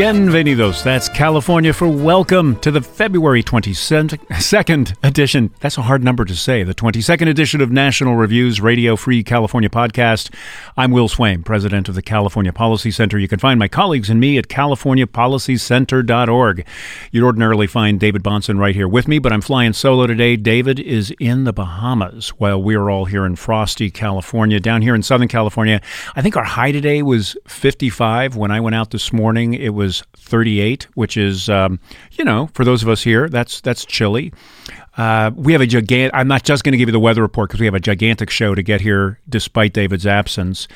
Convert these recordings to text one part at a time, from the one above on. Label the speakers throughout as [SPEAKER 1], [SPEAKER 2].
[SPEAKER 1] Bienvenidos. That's California for welcome to the February 22nd edition. That's a hard number to say. The 22nd edition of National Review's Radio Free California podcast. I'm Will Swaim, president of the California Policy Center. You can find my colleagues and me at californiapolicycenter.org. You'd ordinarily find David Bahnsen right here with me, but I'm flying solo today. David is in the Bahamas while we're all here in frosty California. Down here in Southern California, I think our high today was 55. When I went out this morning, it was 38, which is, um, you know, for those of us here, that's that's chilly. Uh, we have a gigantic. I'm not just going to give you the weather report because we have a gigantic show to get here, despite David's absence.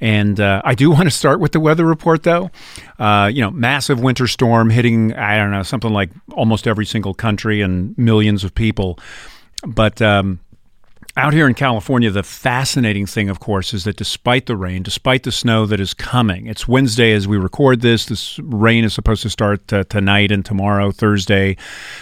[SPEAKER 1] And uh, I do want to start with the weather report, though. Uh, you know, massive winter storm hitting, I don't know, something like almost every single country and millions of people. But um, out here in California, the fascinating thing, of course, is that despite the rain, despite the snow that is coming, it's Wednesday as we record this. This rain is supposed to start uh, tonight and tomorrow, Thursday.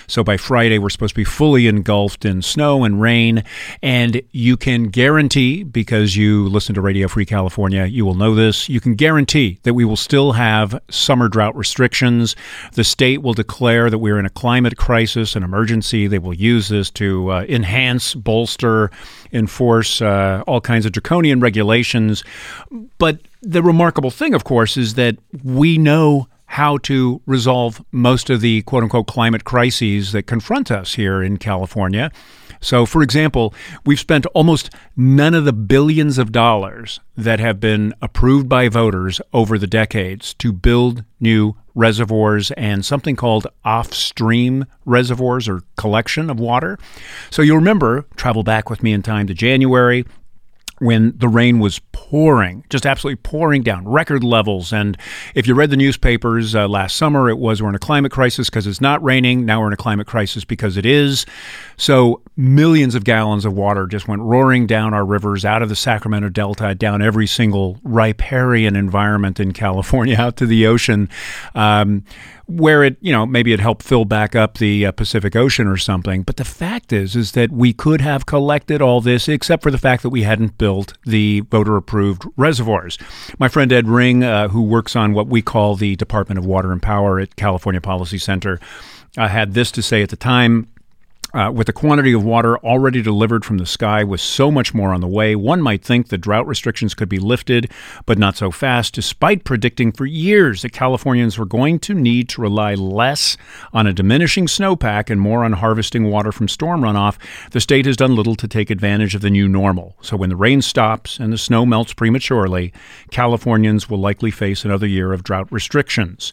[SPEAKER 1] So by Friday, we're supposed to be fully engulfed in snow and rain. And you can guarantee, because you listen to Radio Free California, you will know this, you can guarantee that we will still have summer drought restrictions. The state will declare that we're in a climate crisis, an emergency. They will use this to uh, enhance, bolster, enforce uh, all kinds of draconian regulations. But the remarkable thing, of course, is that we know how to resolve most of the quote unquote climate crises that confront us here in California. So, for example, we've spent almost none of the billions of dollars that have been approved by voters over the decades to build new reservoirs and something called off stream reservoirs or collection of water. So, you'll remember, travel back with me in time to January when the rain was pouring, just absolutely pouring down, record levels. And if you read the newspapers uh, last summer, it was we're in a climate crisis because it's not raining. Now we're in a climate crisis because it is. So millions of gallons of water just went roaring down our rivers, out of the Sacramento Delta, down every single riparian environment in California, out to the ocean. Um, where it, you know, maybe it helped fill back up the uh, Pacific Ocean or something. But the fact is, is that we could have collected all this, except for the fact that we hadn't built the voter-approved reservoirs. My friend Ed Ring, uh, who works on what we call the Department of Water and Power at California Policy Center, uh, had this to say at the time. Uh, with the quantity of water already delivered from the sky with so much more on the way, one might think the drought restrictions could be lifted, but not so fast, despite predicting for years that Californians were going to need to rely less on a diminishing snowpack and more on harvesting water from storm runoff. The state has done little to take advantage of the new normal. So when the rain stops and the snow melts prematurely, Californians will likely face another year of drought restrictions.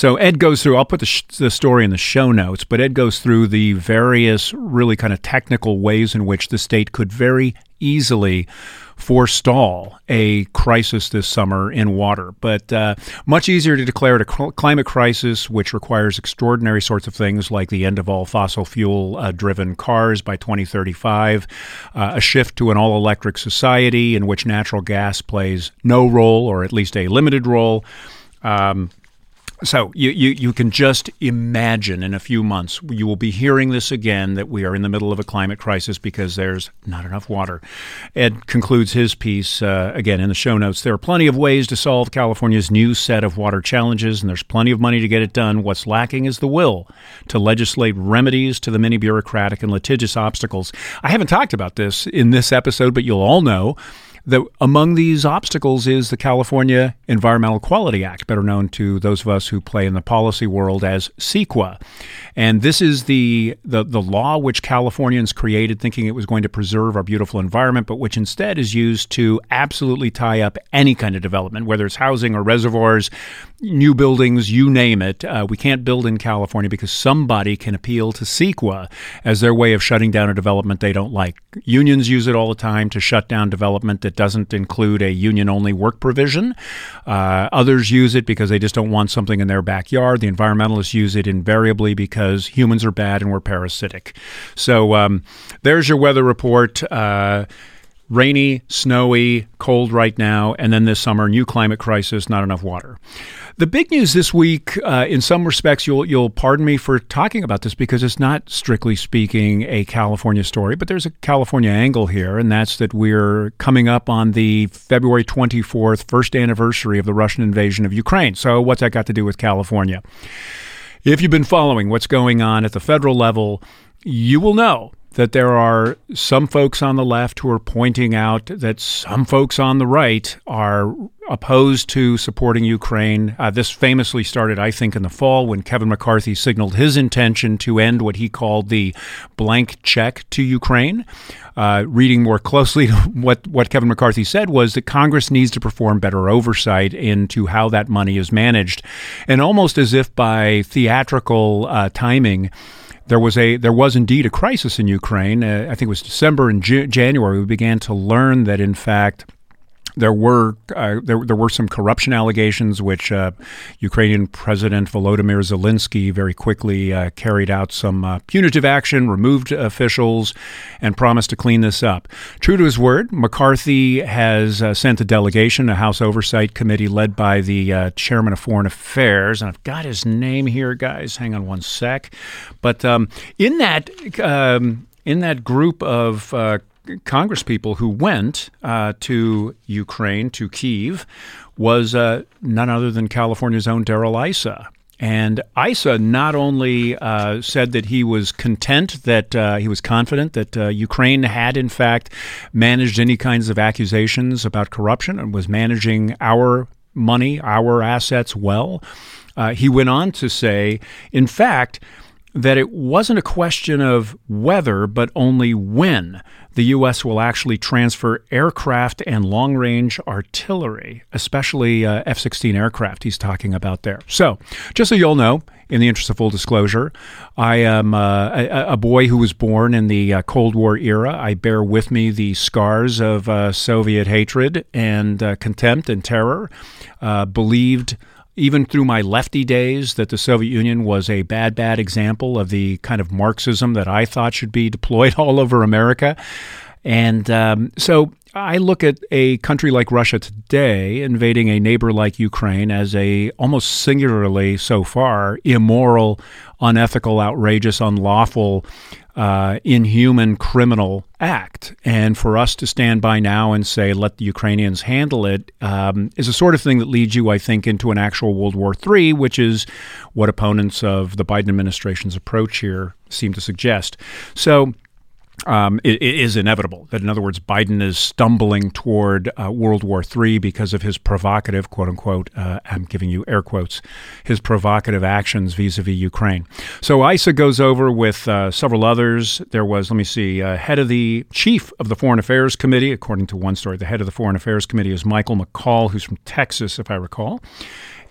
[SPEAKER 1] So Ed goes through, I'll put the, sh- the story in the show notes, but Ed goes through the various really kind of technical ways in which the state could very easily forestall a crisis this summer in water. But uh, much easier to declare it a cl- climate crisis, which requires extraordinary sorts of things like the end of all fossil fuel uh, driven cars by 2035, uh, a shift to an all electric society in which natural gas plays no role or at least a limited role. Um, so you, you, you can just imagine in a few months you will be hearing this again that we are in the middle of a climate crisis because there's not enough water. Ed concludes his piece uh, again in the show notes. There are plenty of ways to solve California's new set of water challenges, and there's plenty of money to get it done. What's lacking is the will to legislate remedies to the many bureaucratic and litigious obstacles. I haven't talked about this in this episode, but you'll all know that among these obstacles is the California Environmental Quality Act, better known to those of us who play in the policy world as CEQA. And this is the, the, the law which Californians created thinking it was going to preserve our beautiful environment, but which instead is used to absolutely tie up any kind of development, whether it's housing or reservoirs, new buildings, you name it. Uh, we can't build in California because somebody can appeal to CEQA as their way of shutting down a development they don't like. Unions use it all the time to shut down development that doesn't include a union only work provision. Uh, others use it because they just don't want something in their backyard. The environmentalists use it invariably because humans are bad and we're parasitic. So um, there's your weather report. Uh, rainy, snowy, cold right now, and then this summer, new climate crisis, not enough water. The big news this week, uh, in some respects, you'll you'll pardon me for talking about this because it's not strictly speaking a California story, but there's a California angle here, and that's that we're coming up on the February 24th first anniversary of the Russian invasion of Ukraine. So, what's that got to do with California? If you've been following what's going on at the federal level, you will know that there are some folks on the left who are pointing out that some folks on the right are opposed to supporting Ukraine. Uh, this famously started, I think, in the fall when Kevin McCarthy signaled his intention to end what he called the blank check to Ukraine. Uh, reading more closely what, what Kevin McCarthy said was that Congress needs to perform better oversight into how that money is managed. And almost as if by theatrical uh, timing, there was a there was indeed a crisis in Ukraine. Uh, I think it was December and January. We began to learn that in fact there were uh, there, there were some corruption allegations, which uh, Ukrainian President Volodymyr Zelensky very quickly uh, carried out some uh, punitive action, removed officials, and promised to clean this up. True to his word, McCarthy has uh, sent a delegation, a House Oversight Committee led by the uh, Chairman of Foreign Affairs, and I've got his name here, guys. Hang on one sec. But um, in that um, in that group of congresspeople who went uh, to Ukraine, to Kiev, was uh, none other than California's own Darrell Issa. And Issa not only uh, said that he was content, that uh, he was confident that uh, Ukraine had, in fact, managed any kinds of accusations about corruption and was managing our money, our assets well. Uh, he went on to say, in fact, that it wasn't a question of whether, but only when the U.S. will actually transfer aircraft and long range artillery, especially uh, F 16 aircraft he's talking about there. So, just so you'll know, in the interest of full disclosure, I am uh, a, a, boy who was born in the uh, Cold War era. I bear with me the scars of uh, Soviet hatred and uh, contempt and terror. Uh, believed even through my lefty days, that the Soviet Union was a bad, bad example of the kind of Marxism that I thought should be deployed all over America. And um, so I look at a country like Russia today invading a neighbor like Ukraine as a almost singularly so far immoral, unethical, outrageous, unlawful uh, inhuman criminal act. And for us to stand by now and say, let the Ukrainians handle it, um, is a sort of thing that leads you, I think, into an actual World War III, which is what opponents of the Biden administration's approach here seem to suggest. So, um, it, it is inevitable that, in other words, Biden is stumbling toward uh, World War III because of his provocative, quote unquote, uh, I'm giving you air quotes, his provocative actions vis a vis Ukraine. So Issa goes over with uh, several others. There was, let me see, uh, head of the chief of the Foreign Affairs Committee, according to one story, the head of the Foreign Affairs Committee is Michael McCaul, who's from Texas, if I recall.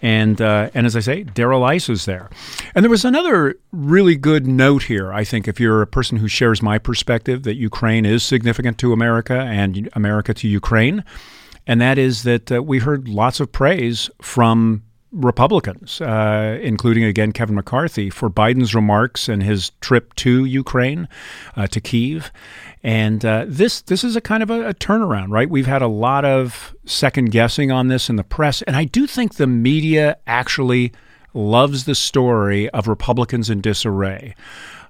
[SPEAKER 1] And uh, and as I say, Darrell Issa is there. And there was another really good note here. I think if you're a person who shares my perspective that Ukraine is significant to America and America to Ukraine, and that is that uh, we heard lots of praise from Republicans, uh, including again Kevin McCarthy, for Biden's remarks and his trip to Ukraine, uh, to Kiev, and uh, this this is a kind of a, a, turnaround, right? We've had a lot of second guessing on this in the press, and I do think the media actually loves the story of Republicans in disarray.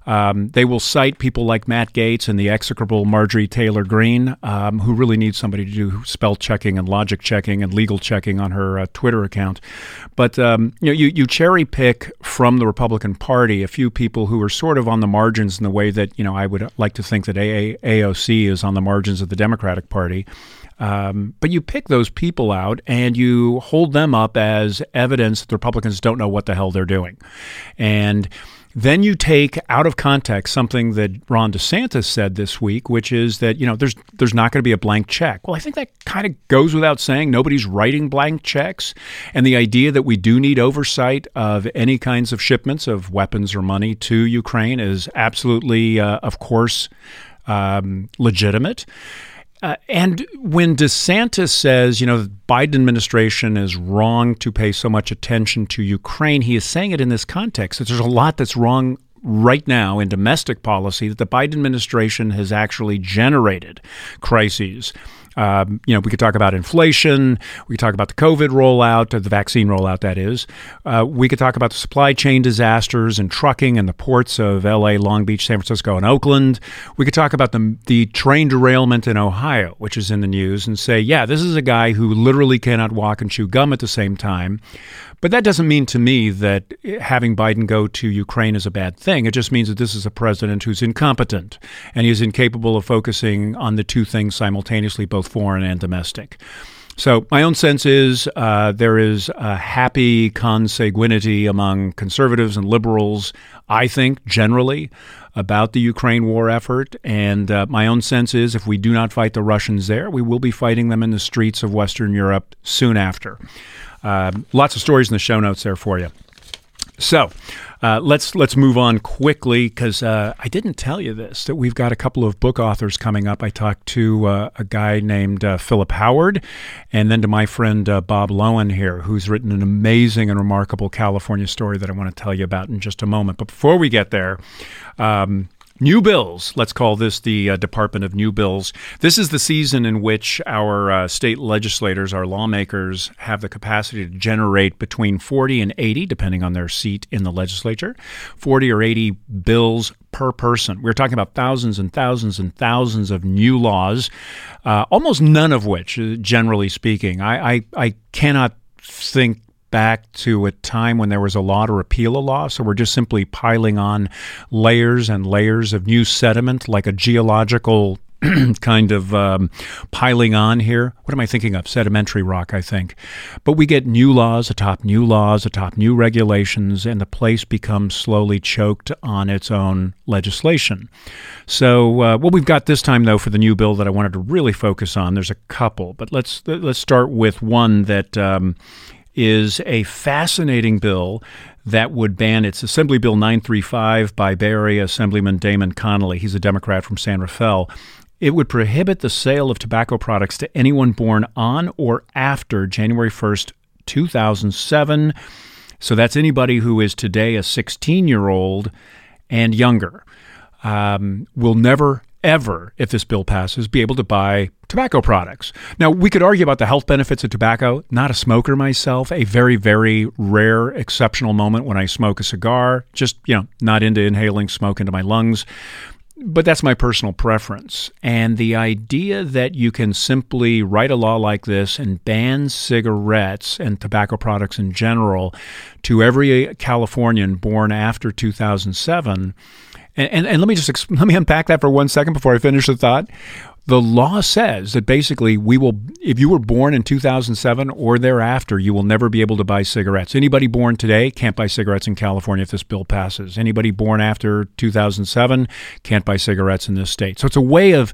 [SPEAKER 1] Um, they will cite people like Matt Gaetz and the execrable Marjorie Taylor Greene, um, who really needs somebody to do spell checking and logic checking and legal checking on her uh, Twitter account. But um, you know, you, you cherry pick from the Republican Party a few people who are sort of on the margins in the way that you know I would like to think that AA, AOC is on the margins of the Democratic Party. Um, but you pick those people out and you hold them up as evidence that the Republicans don't know what the hell they're doing. And then you take out of context something that Ron DeSantis said this week, which is that you know there's there's not going to be a blank check. Well, I think that kind of goes without saying. Nobody's writing blank checks, and the idea that we do need oversight of any kinds of shipments of weapons or money to Ukraine is absolutely, uh, of course, um, legitimate. Uh, and when DeSantis says, you know, the Biden administration is wrong to pay so much attention to Ukraine, he is saying it in this context that there's a lot that's wrong right now in domestic policy that the Biden administration has actually generated crises Um, you know, we could talk about inflation. We could talk about the COVID rollout, the vaccine rollout, that is. Uh, we could talk about the supply chain disasters and trucking and the ports of LA, Long Beach, San Francisco, and Oakland. We could talk about the, the train derailment in Ohio, which is in the news, and say, yeah, this is a guy who literally cannot walk and chew gum at the same time. But that doesn't mean to me that having Biden go to Ukraine is a bad thing. It just means that this is a president who's incompetent and he's incapable of focusing on the two things simultaneously, both foreign and domestic. So, my own sense is uh, there is a happy consanguinity among conservatives and liberals, I think, generally, about the Ukraine war effort. And uh, my own sense is if we do not fight the Russians there, we will be fighting them in the streets of Western Europe soon after. Uh, lots of stories in the show notes there for you. So uh, let's let's move on quickly because uh, I didn't tell you this that we've got a couple of book authors coming up. I talked to uh, a guy named uh, Philip Howard, and then to my friend uh, Bob Lowen here, who's written an amazing and remarkable California story that I want to tell you about in just a moment. But before we get there. Um, New bills. Let's call this the uh, Department of New Bills. This is the season in which our uh, state legislators, our lawmakers, have the capacity to generate between 40 and 80, depending on their seat in the legislature, 40 or 80 bills per person. We're talking about thousands and thousands and thousands of new laws, uh, almost none of which, uh, generally speaking, I, I, I cannot think back to a time when there was a law to repeal a law. So we're just simply piling on layers and layers of new sediment, like a geological kind of um, piling on here. What am I thinking of? Sedimentary rock, I think. But we get new laws atop new laws atop new regulations, and the place becomes slowly choked on its own legislation. So, uh, what we've got this time, though, for the new bill that I wanted to really focus on, there's a couple, but let's let's start with one that. Um, is a fascinating bill that would ban it's Assembly Bill 935 by Area Assemblyman Damon Connolly. He's a Democrat from San Rafael. It would prohibit the sale of tobacco products to anyone born on or after January 1st, 2007. So that's anybody who is today a 16 year old and younger. Um, will never ever, if this bill passes, be able to buy tobacco products. Now, we could argue about the health benefits of tobacco. Not a smoker myself, a very, very rare, exceptional moment when I smoke a cigar, just, you know, not into inhaling smoke into my lungs. But that's my personal preference. And the idea that you can simply write a law like this and ban cigarettes and tobacco products in general to every Californian born after 2007 and, and, and let me just let me unpack that for one second before I finish the thought. The law says that basically we will, if you were born in 2007 or thereafter, you will never be able to buy cigarettes. Anybody born today can't buy cigarettes in California if this bill passes. Anybody born after 2007 can't buy cigarettes in this state. So it's a way of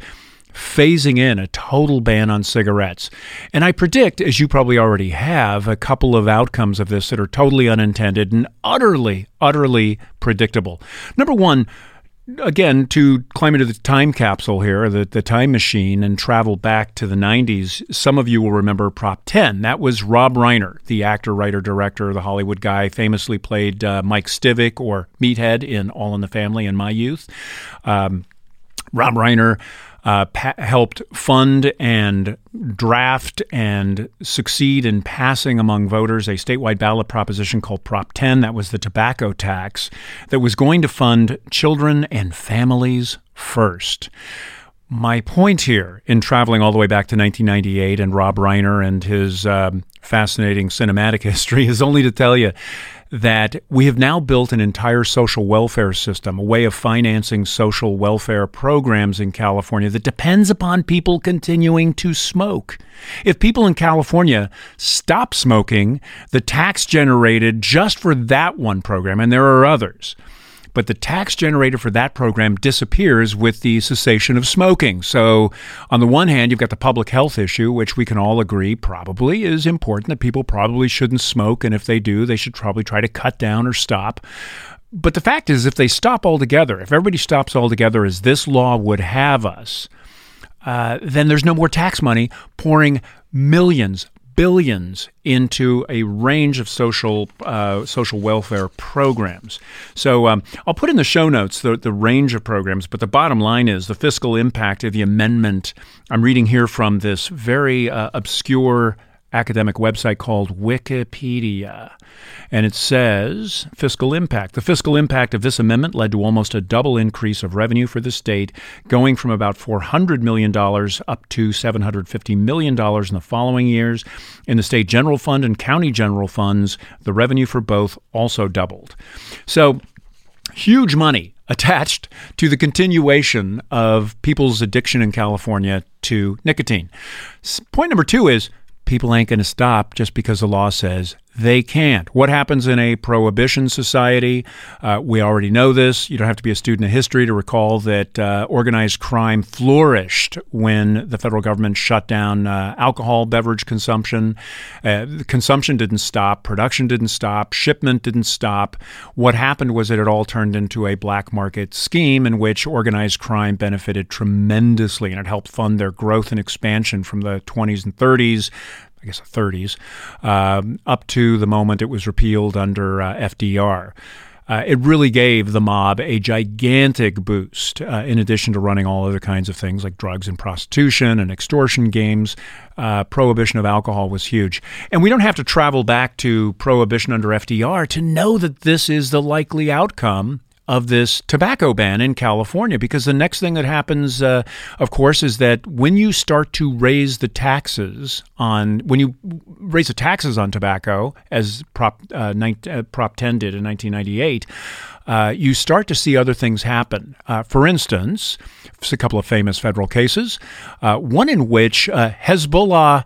[SPEAKER 1] phasing in a total ban on cigarettes. And I predict, as you probably already have, a couple of outcomes of this that are totally unintended and utterly, utterly predictable. Number one, again, to climb into the time capsule here, the, the time machine, and travel back to the 90s, some of you will remember Prop 10. That was Rob Reiner, the actor, writer, director, the Hollywood guy, famously played uh, Mike Stivic or Meathead in All in the Family in my youth. Um, Rob Reiner uh, pa- helped fund and draft and succeed in passing among voters a statewide ballot proposition called Prop 10. That was the tobacco tax that was going to fund children and families first. My point here in traveling all the way back to 1998 and Rob Reiner and his um, fascinating cinematic history is only to tell you that we have now built an entire social welfare system, a way of financing social welfare programs in California that depends upon people continuing to smoke. If people in California stop smoking, the tax generated just for that one program, and there are others, but the tax generated for that program disappears with the cessation of smoking. So, on the one hand, you've got the public health issue, which we can all agree probably is important that people probably shouldn't smoke, and if they do, they should probably try to cut down or stop. But the fact is, if they stop altogether, if everybody stops altogether as this law would have us, uh, then there's no more tax money pouring millions, billions into a range of social uh, social welfare programs. So um, I'll put in the show notes the, the range of programs, but the bottom line is the fiscal impact of the amendment. I'm reading here from this very uh, obscure academic website called Wikipedia. And it says fiscal impact. The fiscal impact of this amendment led to almost a double increase of revenue for the state, going from about $400 million up to $750 million in the following years. In the state general fund and county general funds, the revenue for both also doubled. So, huge money attached to the continuation of people's addiction in California to nicotine. Point number two is people ain't going to stop just because the law says they can't. What happens in a prohibition society? Uh, we already know this. You don't have to be a student of history to recall that uh, organized crime flourished when the federal government shut down uh, alcohol beverage consumption. Uh, consumption didn't stop, production didn't stop, shipment didn't stop. What happened was that it all turned into a black market scheme in which organized crime benefited tremendously and it helped fund their growth and expansion from the 20s and 30s I guess, the 30s, um, up to the moment it was repealed under uh, FDR. Uh, it really gave the mob a gigantic boost, uh, in addition to running all other kinds of things like drugs and prostitution and extortion games. Uh, prohibition of alcohol was huge. And we don't have to travel back to prohibition under FDR to know that this is the likely outcome of this tobacco ban in California because the next thing that happens, uh, of course, is that when you start to raise the taxes on, when you raise the taxes on tobacco, as Prop, uh, 19, uh, Prop 10 did in 1998, uh, you start to see other things happen. Uh, for instance, a couple of famous federal cases, uh, one in which Hezbollah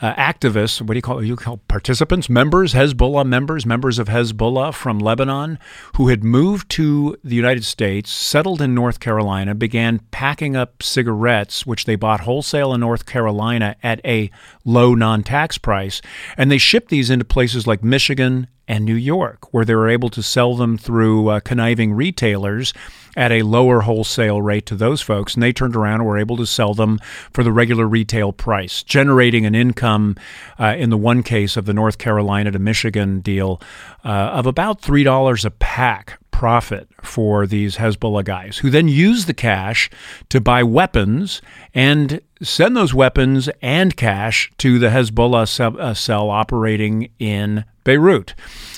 [SPEAKER 1] uh, activists, what do you call you call participants, members, Hezbollah members, members of Hezbollah from Lebanon, who had moved to the United States, settled in North Carolina, began packing up cigarettes, which they bought wholesale in North Carolina at a low non-tax price, and they shipped these into places like Michigan and New York, where they were able to sell them through uh, conniving retailers at a lower wholesale rate to those folks. And they turned around and were able to sell them for the regular retail price, generating an income uh, in the one case of the North Carolina to Michigan deal uh, of about $3 a pack profit for these Hezbollah guys, who then use the cash to buy weapons and send those weapons and cash to the Hezbollah uh, cell operating in Beirut.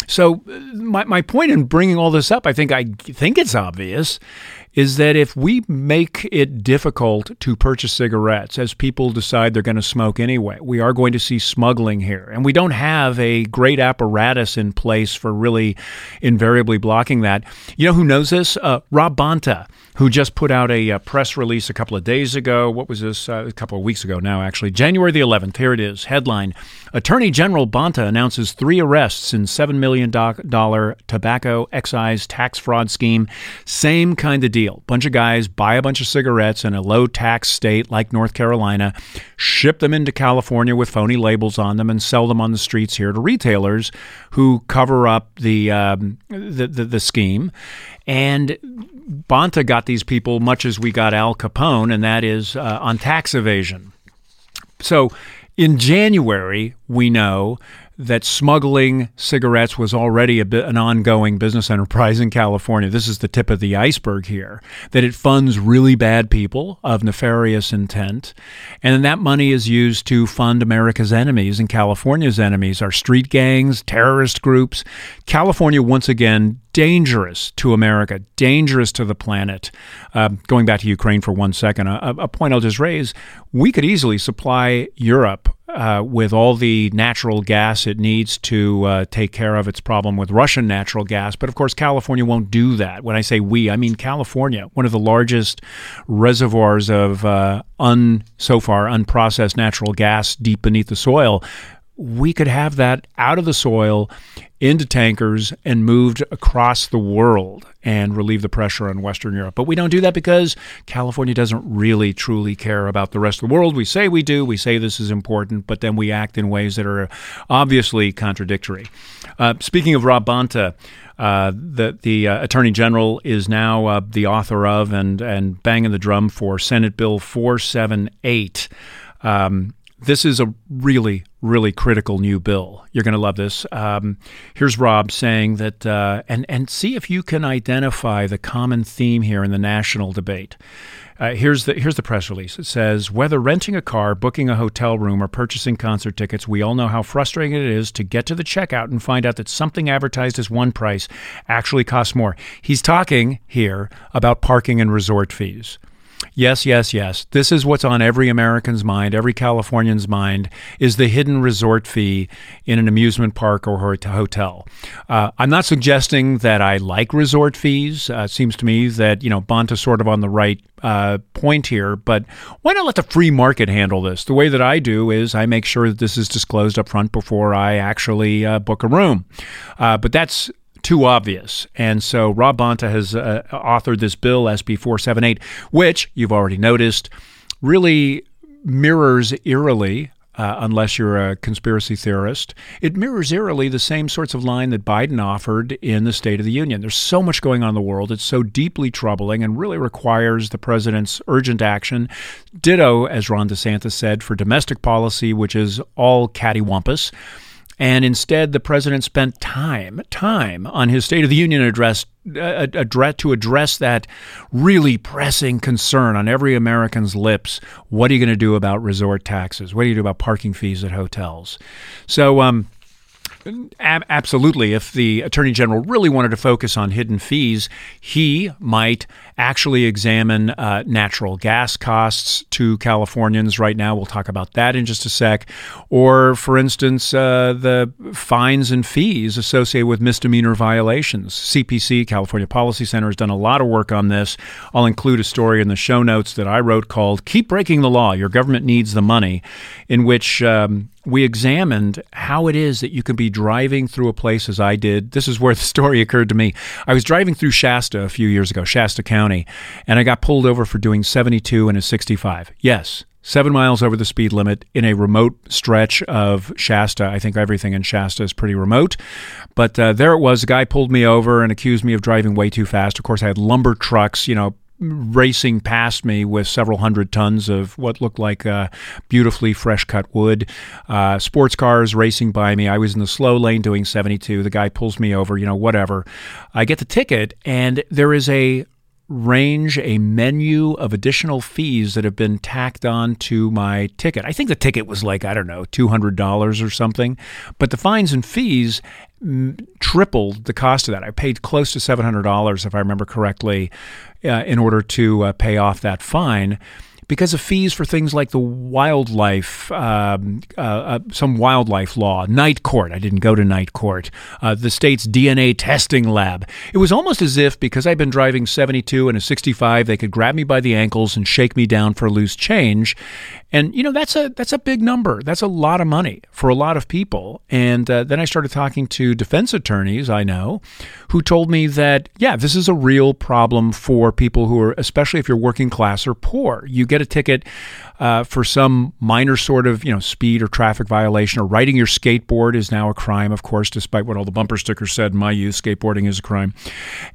[SPEAKER 1] So my, my point in bringing all this up, I think I think it's obvious, is that if we make it difficult to purchase cigarettes as people decide they're going to smoke anyway, we are going to see smuggling here. And we don't have a great apparatus in place for really invariably blocking that. You know who knows this? Uh, Rob Bonta, who just put out a, a, uh, press release a couple of days ago. What was this? Uh, a couple of weeks ago now, actually. January the 11th. Here it is. Headline Attorney General Bonta announces three arrests in $7 million tobacco excise tax fraud scheme. Same kind of deal. Bunch of guys buy a bunch of cigarettes in a low tax state like North Carolina, ship them into California with phony labels on them, and sell them on the streets here to retailers who cover up the, um, the, the, the scheme. And Bonta got these people much as we got Al Capone, and that is uh, on tax evasion. So in January, we know that smuggling cigarettes was already bit, an ongoing business enterprise in California. This is the tip of the iceberg here. That it funds really bad people of nefarious intent, and that money is used to fund America's enemies and California's enemies, our street gangs, terrorist groups. California, once again, dangerous to America, dangerous to the planet. Uh, going back to Ukraine for one second, a, a point I'll just raise we could easily supply Europe uh, with all the natural gas it needs to uh, take care of its problem with Russian natural gas. But of course, California won't do that. When I say we, I mean California, one of the largest reservoirs of uh, un so far unprocessed natural gas deep beneath the soil. We could have that out of the soil into tankers and moved across the world and relieve the pressure on Western Europe. But we don't do that because California doesn't really truly care about the rest of the world. We say we do, we say this is important, but then we act in ways that are obviously contradictory. Uh, speaking of Rob Bonta, uh, the the uh, attorney general is now uh, the author of and and banging the drum for Senate Bill 478. Um, this is a really, really critical new bill. You're going to love this. Um, here's Rob saying that, uh, and and see if you can identify the common theme here in the national debate. Uh, here's the here's the press release. It says whether renting a car, booking a hotel room, or purchasing concert tickets, we all know how frustrating it is to get to the checkout and find out that something advertised as one price actually costs more. He's talking here about parking and resort fees. Yes, yes, yes. This is what's on every American's mind, every Californian's mind, is the hidden resort fee in an amusement park or hotel. Uh, I'm not suggesting that I like resort fees. Uh, it seems to me that, you know, Bonta's sort of on the right uh, point here, but why not let the free market handle this? The way that I do is I make sure that this is disclosed up front before I actually uh, book a room. Uh, but that's too obvious. And so Rob Bonta has uh, authored this bill, SB 478, which you've already noticed really mirrors eerily. Uh, unless you're a conspiracy theorist, it mirrors eerily the same sorts of line that Biden offered in the State of the Union. There's so much going on in the world. It's so deeply troubling and really requires the president's urgent action. Ditto, as Ron DeSantis said, for domestic policy, which is all cattywampus. And instead, the president spent time, time on his State of the Union address, uh, address to address that really pressing concern on every American's lips. What are you going to do about resort taxes? What do you do about parking fees at hotels? So, um, absolutely. If the Attorney General really wanted to focus on hidden fees, he might actually examine uh, natural gas costs to Californians right now. We'll talk about that in just a sec. Or, for instance, uh, the fines and fees associated with misdemeanor violations. CPC, California Policy Center, has done a lot of work on this. I'll include a story in the show notes that I wrote called Keep Breaking the Law Your Government Needs the Money, in which um, we examined how it is that you can be driving through a place as I did. This is where the story occurred to me. I was driving through Shasta a few years ago, Shasta County and I got pulled over for doing 72 and a 65. Yes, seven miles over the speed limit in a remote stretch of Shasta. I think everything in Shasta is pretty remote. But uh, there it was. A guy pulled me over and accused me of driving way too fast. Of course, I had lumber trucks, you know, racing past me with several hundred tons of what looked like uh, beautifully fresh cut wood. Uh, sports cars racing by me. I was in the slow lane doing 72. The guy pulls me over, you know, whatever. I get the ticket, and there is a range a menu of additional fees that have been tacked on to my ticket. I think the ticket was like, I don't know, $200 or something, but the fines and fees tripled the cost of that. I paid close to $700, if I remember correctly, uh, in order to uh, pay off that fine because of fees for things like the wildlife, um, uh, uh, some wildlife law, night court. I didn't go to night court. Uh, the state's DNA testing lab. It was almost as if because I'd been driving 72 and a 65, they could grab me by the ankles and shake me down for loose change. And you know that's a that's a big number. That's a lot of money for a lot of people. And uh, then I started talking to defense attorneys I know, who told me that yeah, this is a real problem for people who are, especially if you're working class or poor. You get a ticket uh, for some minor sort of you know speed or traffic violation, or riding your skateboard is now a crime. Of course, despite what all the bumper stickers said in my youth, skateboarding is a crime.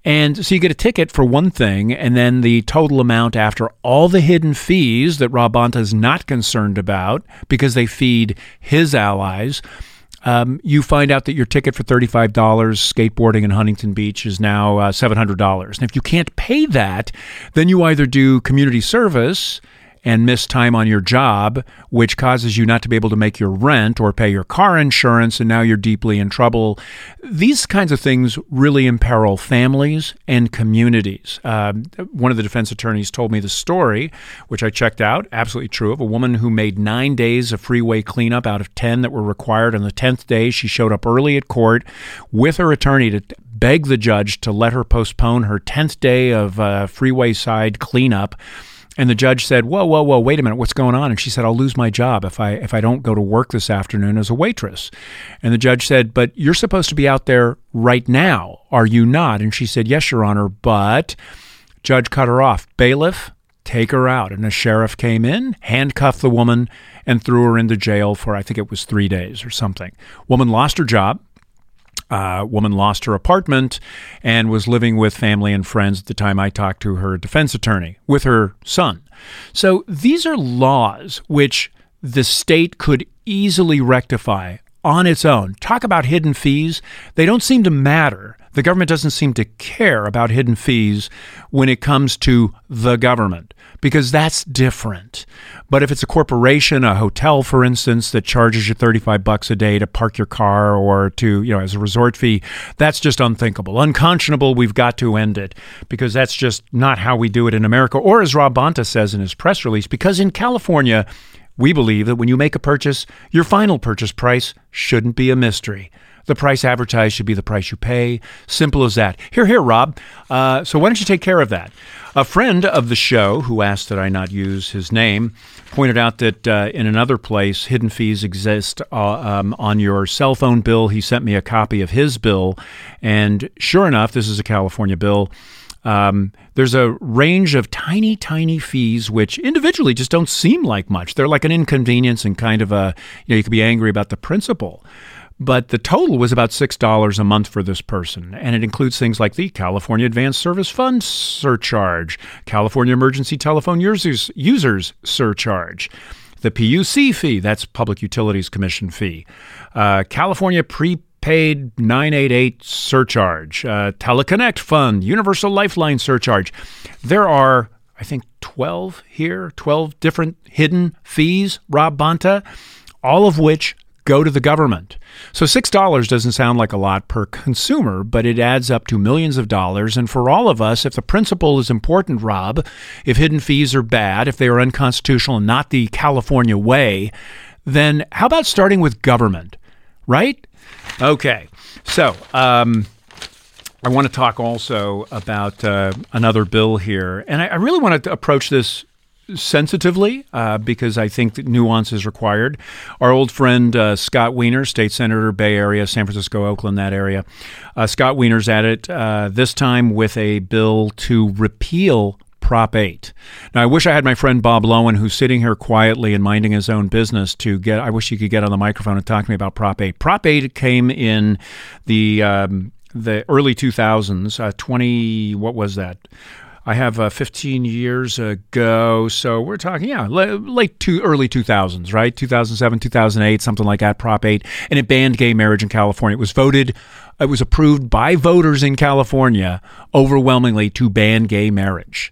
[SPEAKER 1] And so you get a ticket for one thing, and then the total amount after all the hidden fees that Rob Bonta is not concerned about because they feed his allies. Um, you find out that your ticket for $35 skateboarding in Huntington Beach is now uh, $700. And if you can't pay that, then you either do community service and miss time on your job, which causes you not to be able to make your rent or pay your car insurance, and now you're deeply in trouble. These kinds of things really imperil families and communities. Uh, one of the defense attorneys told me the story, which I checked out, absolutely true, of a woman who made nine days of freeway cleanup out of 10 that were required. On the 10th day, she showed up early at court with her attorney to beg the judge to let her postpone her 10th day of uh, freeway side cleanup and the judge said, "Whoa, whoa, whoa! Wait a minute, what's going on?" And she said, "I'll lose my job if I if I don't go to work this afternoon as a waitress." And the judge said, "But you're supposed to be out there right now, are you not?" And she said, "Yes, Your Honor, but." Judge cut her off. Bailiff, take her out. And a sheriff came in, handcuffed the woman, and threw her into jail for I think it was three days or something. Woman lost her job. Uh, woman lost her apartment and was living with family and friends at the time I talked to her defense attorney with her son. So these are laws which the state could easily rectify on its own. Talk about hidden fees. They don't seem to matter. The government doesn't seem to care about hidden fees when it comes to the government because that's different. But if it's a corporation, a hotel, for instance, that charges you 35 bucks a day to park your car or to, you know, as a resort fee, that's just unthinkable. Unconscionable. We've got to end it because that's just not how we do it in America. Or as Rob Bonta says in his press release, because in California, we believe that when you make a purchase, your final purchase price shouldn't be a mystery. The price advertised should be the price you pay. Simple as that. Here, here, Rob. Uh, so why don't you take care of that? A friend of the show who asked that I not use his name pointed out that uh, in another place, hidden fees exist uh, um, on your cell phone bill. He sent me a copy of his bill, and sure enough, this is a California bill. Um, there's a range of tiny, tiny fees which individually just don't seem like much. They're like an inconvenience and kind of a, you know, you could be angry about the principle. But the total was about $6 a month for this person. And it includes things like the California Advanced Service Fund surcharge, California Emergency Telephone Users, users Surcharge, the PUC fee, that's Public Utilities Commission fee, uh, California prepaid 988 surcharge, uh, Teleconnect Fund, Universal Lifeline surcharge. There are, I think, 12 here, 12 different hidden fees, Rob Bonta, all of which go to the government. So $6 doesn't sound like a lot per consumer, but it adds up to millions of dollars. And for all of us, if the principle is important, Rob, if hidden fees are bad, if they are unconstitutional and not the California way, then how about starting with government, right? Okay, so um, I want to talk also about uh, another bill here, and I, I really want to approach this sensitively uh, because I think that nuance is required. Our old friend uh, Scott Wiener, state senator, Bay Area, San Francisco, Oakland, that area. Uh, Scott Wiener's at it uh, this time with a bill to repeal Prop 8. Now, I wish I had my friend Bob Lowen, who's sitting here quietly and minding his own business, to get. I wish he could get on the microphone and talk to me about Prop 8. Prop 8 came in the um, the early 2000s. Uh, 20. What was that? I have uh, 15 years ago. So we're talking, yeah, late to early 2000s, right? 2007, 2008, something like that, Prop 8. And it banned gay marriage in California. It was voted, it was approved by voters in California overwhelmingly to ban gay marriage.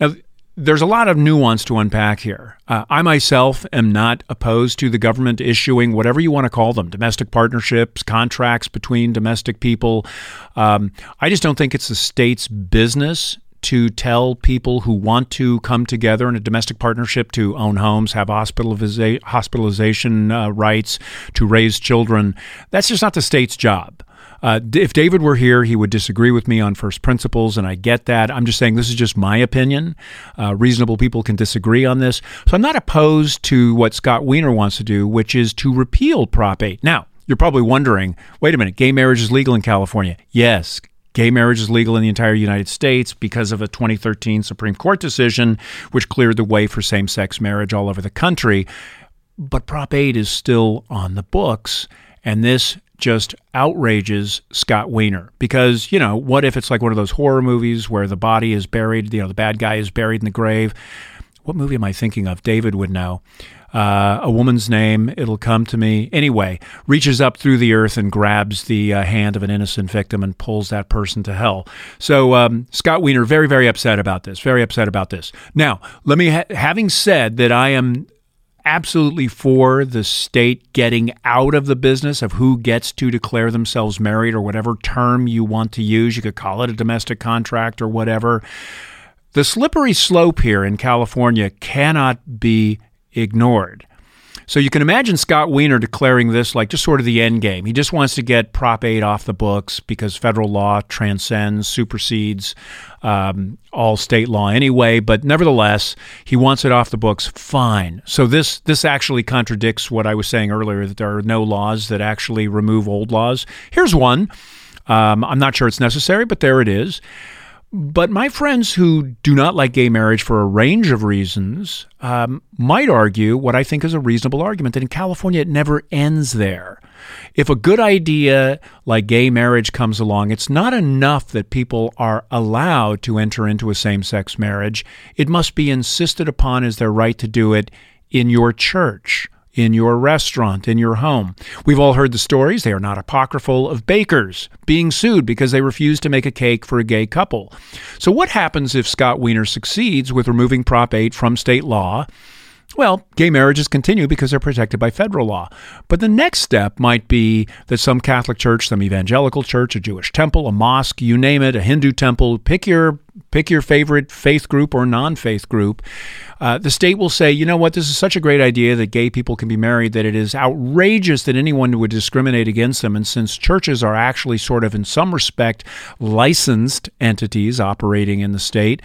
[SPEAKER 1] Now, there's a lot of nuance to unpack here. Uh, I myself am not opposed to the government issuing whatever you want to call them domestic partnerships, contracts between domestic people. Um, I just don't think it's the state's business to tell people who want to come together in a domestic partnership to own homes, have hospitaliza- hospitalization uh, rights, to raise children. That's just not the state's job. Uh, if David were here, he would disagree with me on first principles, and I get that. I'm just saying this is just my opinion. Uh, reasonable people can disagree on this. So I'm not opposed to what Scott Wiener wants to do, which is to repeal Prop 8. Now, you're probably wondering wait a minute, gay marriage is legal in California. Yes, Gay marriage is legal in the entire United States because of a 2013 Supreme Court decision, which cleared the way for same sex marriage all over the country. But Prop 8 is still on the books, and this just outrages Scott Wiener because, you know, what if it's like one of those horror movies where the body is buried, you know, the bad guy is buried in the grave? What movie am I thinking of? David would know. Uh, a woman's name, it'll come to me. Anyway, reaches up through the earth and grabs the uh, hand of an innocent victim and pulls that person to hell. So um, Scott Wiener, very, very upset about this. Very upset about this. Now, let me, ha- having said that, I am absolutely for the state getting out of the business of who gets to declare themselves married or whatever term you want to use. You could call it a domestic contract or whatever. The slippery slope here in California cannot be ignored. So you can imagine Scott Wiener declaring this like just sort of the end game. He just wants to get Prop 8 off the books because federal law transcends, supersedes um, all state law anyway. But nevertheless, he wants it off the books. Fine. So this this actually contradicts what I was saying earlier that there are no laws that actually remove old laws. Here's one. Um, I'm not sure it's necessary, but there it is. But my friends who do not like gay marriage for a range of reasons um, might argue what I think is a reasonable argument that in California it never ends there. If a good idea like gay marriage comes along, it's not enough that people are allowed to enter into a same sex marriage. It must be insisted upon as their right to do it in your church in your restaurant, in your home. We've all heard the stories, they are not apocryphal, of bakers being sued because they refused to make a cake for a gay couple. So, what happens if Scott Wiener succeeds with removing Prop 8 from state law? Well, gay marriages continue because they're protected by federal law. But the next step might be that some Catholic church, some evangelical church, a Jewish temple, a mosque, you name it, a Hindu temple, pick your pick your favorite faith group or non-faith group. Uh, the state will say, you know what, this is such a great idea that gay people can be married that it is outrageous that anyone would discriminate against them. And since churches are actually sort of, in some respect, licensed entities operating in the state,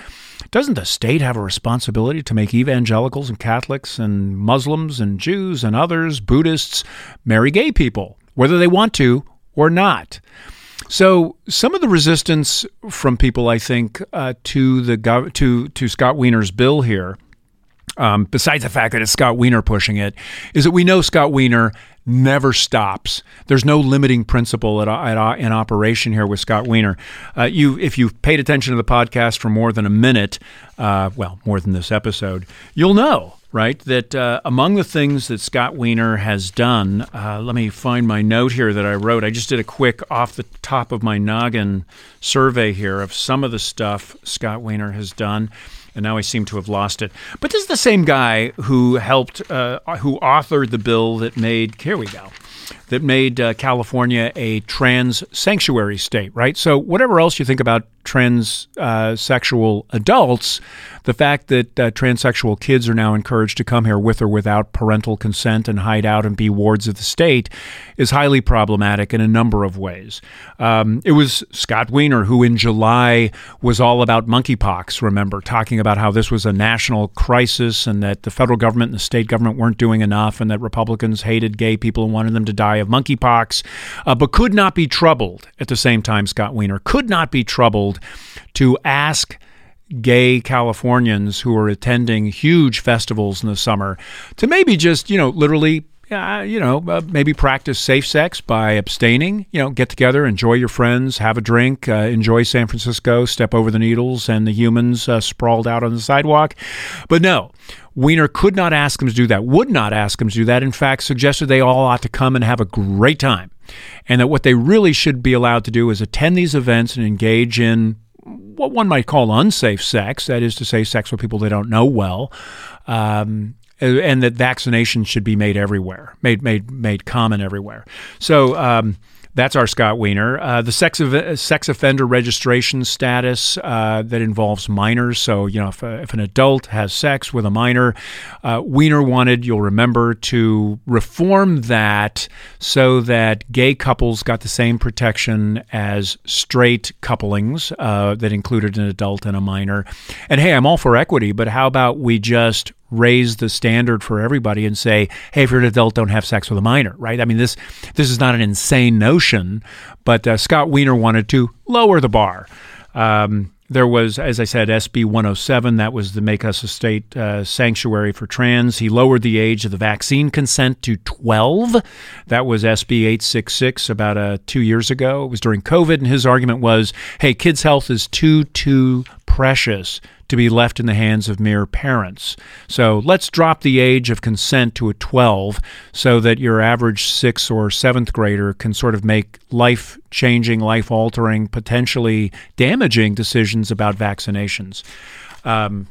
[SPEAKER 1] doesn't the state have a responsibility to make evangelicals and Catholics and Muslims and Jews and others, Buddhists, marry gay people, whether they want to or not? So some of the resistance from people, I think, uh, to the gov- to to Scott Wiener's bill here um, besides the fact that it's Scott Wiener pushing it, is that we know Scott Wiener never stops. There's no limiting principle at, at, in operation here with Scott Wiener. Uh, you, if you've paid attention to the podcast for more than a minute, uh, well, more than this episode, you'll know. Right, that uh, among the things that Scott Wiener has done, uh, let me find my note here that I wrote. I just did a quick off the top of my noggin survey here of some of the stuff Scott Wiener has done and now I seem to have lost it. But this is the same guy who helped, uh, who authored the bill that made, here we go, that made uh, California a trans sanctuary state, right? So, whatever else you think about transsexual uh, adults, the fact that uh, transsexual kids are now encouraged to come here with or without parental consent and hide out and be wards of the state is highly problematic in a number of ways. Um, it was Scott Wiener who, in July, was all about monkeypox, remember, talking about how this was a national crisis and that the federal government and the state government weren't doing enough and that Republicans hated gay people and wanted them to die of monkeypox, uh, but could not be troubled at the same time, Scott Wiener could not be troubled to ask gay Californians who are attending huge festivals in the summer to maybe just, you know, literally uh, you know, uh, maybe practice safe sex by abstaining. You know, get together, enjoy your friends, have a drink, uh, enjoy San Francisco, step over the needles and the humans uh, sprawled out on the sidewalk. But no, Wiener could not ask them to do that, would not ask them to do that. In fact, suggested they all ought to come and have a great time. And that what they really should be allowed to do is attend these events and engage in what one might call unsafe sex, that is to say, sex with people they don't know well, um, and that vaccinations should be made everywhere, made made made common everywhere. So. Um, that's our Scott Wiener. Uh, the sex, of, sex offender registration status uh, that involves minors. So, you know, if, uh, if, an adult has sex with a minor, uh, Wiener wanted, you'll remember, to reform that so that gay couples got the same protection as straight couplings uh, that included an adult and a minor. And hey, I'm all for equity, but how about we just raise the standard for everybody and say, hey, if you're an adult, don't have sex with a minor, right? I mean, this this is not an insane notion, but uh, Scott Wiener wanted to lower the bar. Um, there was, as I said, SB 107. That was the Make Us a State uh, Sanctuary for Trans. He lowered the age of the vaccine consent to 12. That was SB 866 about uh, two years ago. It was during COVID, and his argument was hey, kids' health is too, too precious to be left in the hands of mere parents. So let's drop the age of consent to a 12 so that your average sixth or seventh grader can sort of make life changing, life altering, potentially damaging decisions about vaccinations. Um,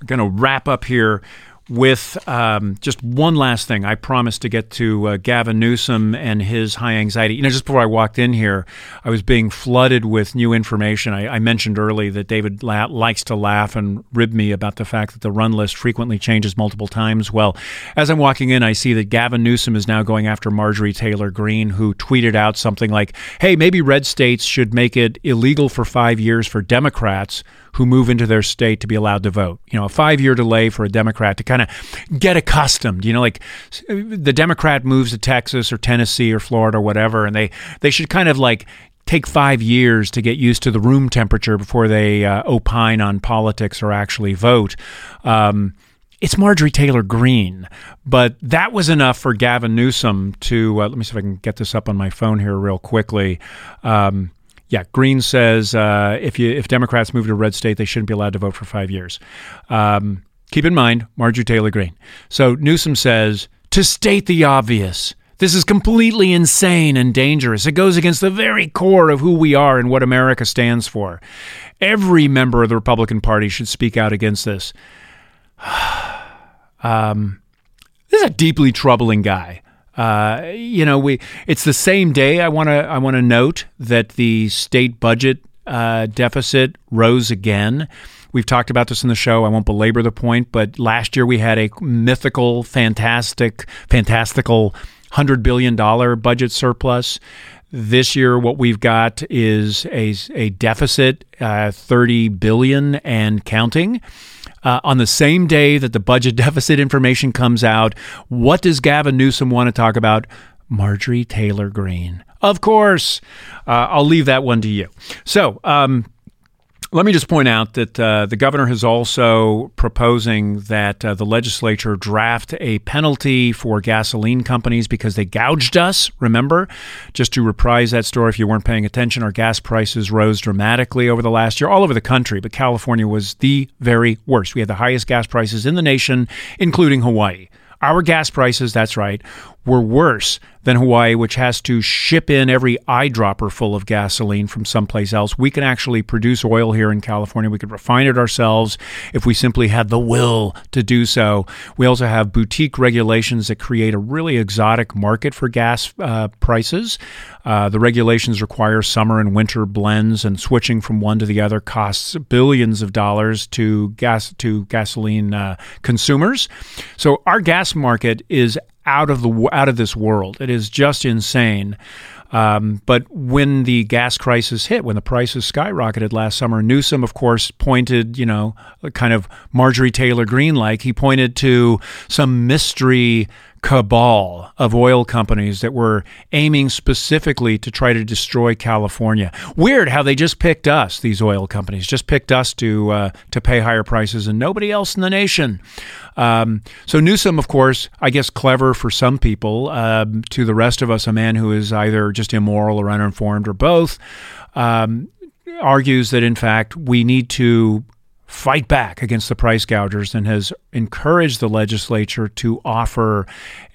[SPEAKER 1] I'm going to wrap up here with um, just one last thing. I promised to get to uh, Gavin Newsom and his high anxiety. You know, just before I walked in here, I was being flooded with new information. I, I mentioned early that David la- likes to laugh and rib me about the fact that the run list frequently changes multiple times. Well, as I'm walking in, I see that Gavin Newsom is now going after Marjorie Taylor Greene, who tweeted out something like, hey, maybe red states should make it illegal for five years for Democrats who move into their state to be allowed to vote. You know, a five year delay for a Democrat to kind of get accustomed. You know, like the Democrat moves to Texas or Tennessee or Florida or whatever, and they, they should kind of like take five years to get used to the room temperature before they uh, opine on politics or actually vote. Um, it's Marjorie Taylor Greene, but that was enough for Gavin Newsom to. Uh, let me see if I can get this up on my phone here real quickly. Um, yeah, Greene says uh, if you if Democrats move to a red state, they shouldn't be allowed to vote for five years. Um, keep in mind, Marjorie Taylor Greene. So Newsom says to state the obvious. This is completely insane and dangerous. It goes against the very core of who we are and what America stands for. Every member of the Republican Party should speak out against this. um, this is a deeply troubling guy. Uh, you know, we it's the same day. I want to I want to note that the state budget uh, deficit rose again. We've talked about this in the show. I won't belabor the point, but last year we had a mythical, fantastic, fantastical $100 billion budget surplus. This year, what we've got is a, a deficit, uh, 30 billion and counting. Uh, on the same day that the budget deficit information comes out, what does Gavin Newsom want to talk about? Marjorie Taylor Greene. Of course. Uh, I'll leave that one to you. So, um, let me just point out that uh, the governor is also proposing that uh, the legislature draft a penalty for gasoline companies because they gouged us. Remember, just to reprise that story, if you weren't paying attention, our gas prices rose dramatically over the last year, all over the country, but California was the very worst. We had the highest gas prices in the nation, including Hawaii. Our gas prices, that's right, were worse than Hawaii, which has to ship in every eyedropper full of gasoline from someplace else. We can actually produce oil here in California. We could refine it ourselves if we simply had the will to do so. We also have boutique regulations that create a really exotic market for gas uh, prices. Uh, the regulations require summer and winter blends, and switching from one to the other costs billions of dollars to gas to gasoline uh, consumers. So our gas market is out of the out of this world. It is just insane. Um, but when the gas crisis hit, when the prices skyrocketed last summer, Newsom, of course, pointed, you know, kind of Marjorie Taylor Greene like, he pointed to some mystery cabal of oil companies that were aiming specifically to try to destroy California. Weird how they just picked us, these oil companies, just picked us to uh, to pay higher prices and nobody else in the nation. Um, so Newsom, of course, I guess clever for some people. Um, to the rest of us, a man who is either just immoral or uninformed or both. Um, argues that in fact we need to fight back against the price gougers and has encouraged the legislature to offer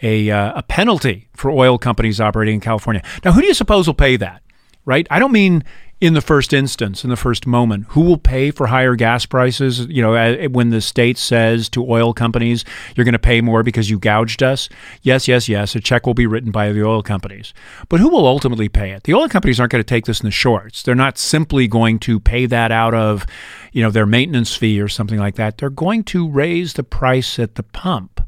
[SPEAKER 1] a, uh, a penalty for oil companies operating in California. Now, who do you suppose will pay that? Right? I don't mean in the first instance, in the first moment, who will pay for higher gas prices? You know, when the state says to oil companies, you're going to pay more because you gouged us. Yes, yes, yes. A check will be written by the oil companies. But who will ultimately pay it? The oil companies aren't going to take this in the shorts. They're not simply going to pay that out of, you know, their maintenance fee or something like that. They're going to raise the price at the pump.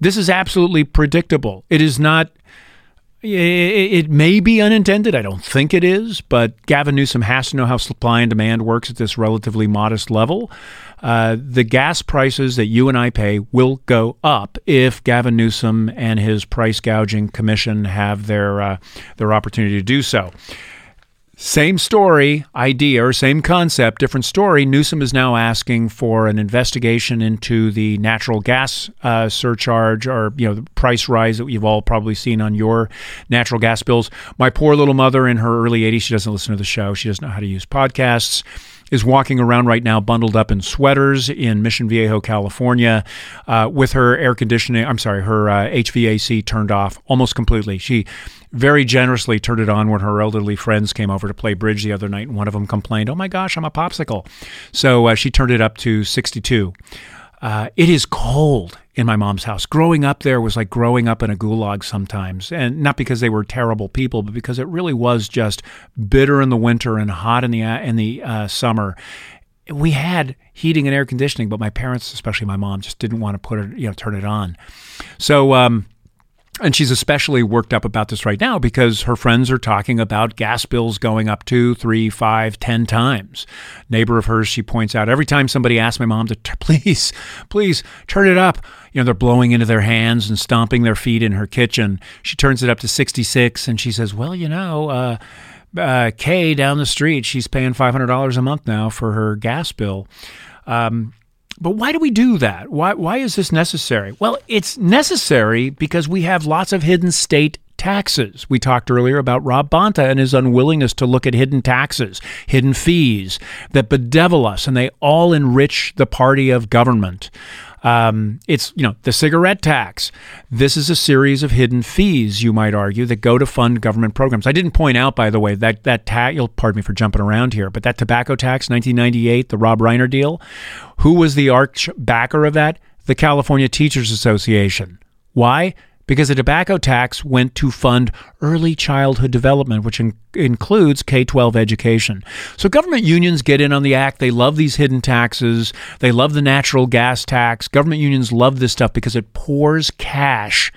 [SPEAKER 1] This is absolutely predictable. It is not it may be unintended. I don't think it is, but Gavin Newsom has to know how supply and demand works at this relatively modest level. Uh, the gas prices that you and I pay will go up if Gavin Newsom and his price gouging commission have their uh, their opportunity to do so. Same story, idea, or same concept, different story. Newsom is now asking for an investigation into the natural gas uh, surcharge or you know the price rise that you've all probably seen on your natural gas bills. My poor little mother in her early 80s, she doesn't listen to the show. She doesn't know how to use podcasts is walking around right now bundled up in sweaters in Mission Viejo, California, uh, with her air conditioning. I'm sorry, her uh, HVAC turned off almost completely. She very generously turned it on when her elderly friends came over to play bridge the other night, and one of them complained, "Oh my gosh, I'm a popsicle." So uh, she turned it up to 62. Uh, it is cold in my mom's house. Growing up there was like growing up in a gulag sometimes, and not because they were terrible people, but because it really was just bitter in the winter and hot in the uh, in the uh, summer. We had heating and air conditioning, but my parents, especially my mom, just didn't want to put it, you know, turn it on. So um, and she's especially worked up about this right now because her friends are talking about gas bills going up two, three, five, ten times. Neighbor of hers, she points out, every time somebody asks my mom to please, please turn it up, you know, they're blowing into their hands and stomping their feet in her kitchen. She turns it up to 66 and she says, well, you know, uh, uh, Kay down the street, she's paying $500 a month now for her gas bill. Um, but why do we do that? Why, why is this necessary? Well, it's necessary because we have lots of hidden state taxes. We talked earlier about Rob Bonta and his unwillingness to look at hidden taxes, hidden fees that bedevil us, and they all enrich the party of government. Um, it's you know the cigarette tax. This is a series of hidden fees, you might argue, that go to fund government programs. I didn't point out, by the way, that that tax. You'll pardon me for jumping around here, but that tobacco tax, 1998, the Rob Reiner deal. Who was the arch backer of that? The California Teachers Association. Why? Because the tobacco tax went to fund early childhood development, which in- includes K 12 education. So government unions get in on the act. They love these hidden taxes. They love the natural gas tax. Government unions love this stuff because it pours cash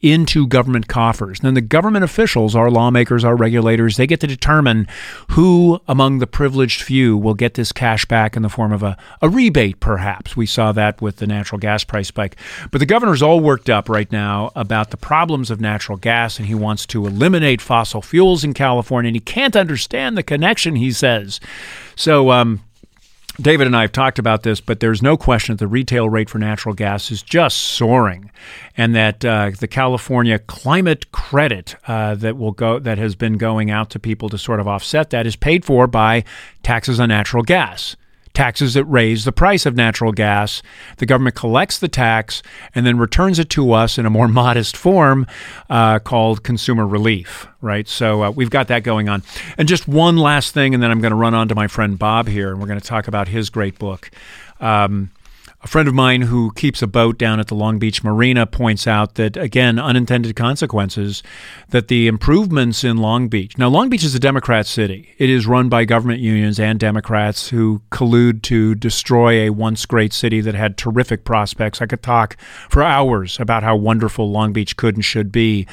[SPEAKER 1] into government coffers. And then the government officials, our lawmakers, our regulators, they get to determine who among the privileged few will get this cash back in the form of a, a rebate, perhaps. We saw that with the natural gas price spike. But the governor's all worked up right now about the problems of natural gas, and he wants to eliminate fossil fuels in California, and he can't understand the connection, he says. So, um, David and I have talked about this, but there's no question that the retail rate for natural gas is just soaring, and that uh, the California climate credit uh, that will go that has been going out to people to sort of offset that is paid for by taxes on natural gas taxes that raise the price of natural gas. The government collects the tax and then returns it to us in a more modest form uh, called consumer relief, right? So uh, we've got that going on. And just one last thing, and then I'm going to run on to my friend Bob here, and we're going to talk about his great book. Um, a friend of mine who keeps a boat down at the Long Beach Marina points out that, again, unintended consequences, that the improvements in Long Beach. Now, Long Beach is a Democrat city. It is run by government unions and Democrats who collude to destroy a once great city that had terrific prospects. I could talk for hours about how wonderful Long Beach could and should be.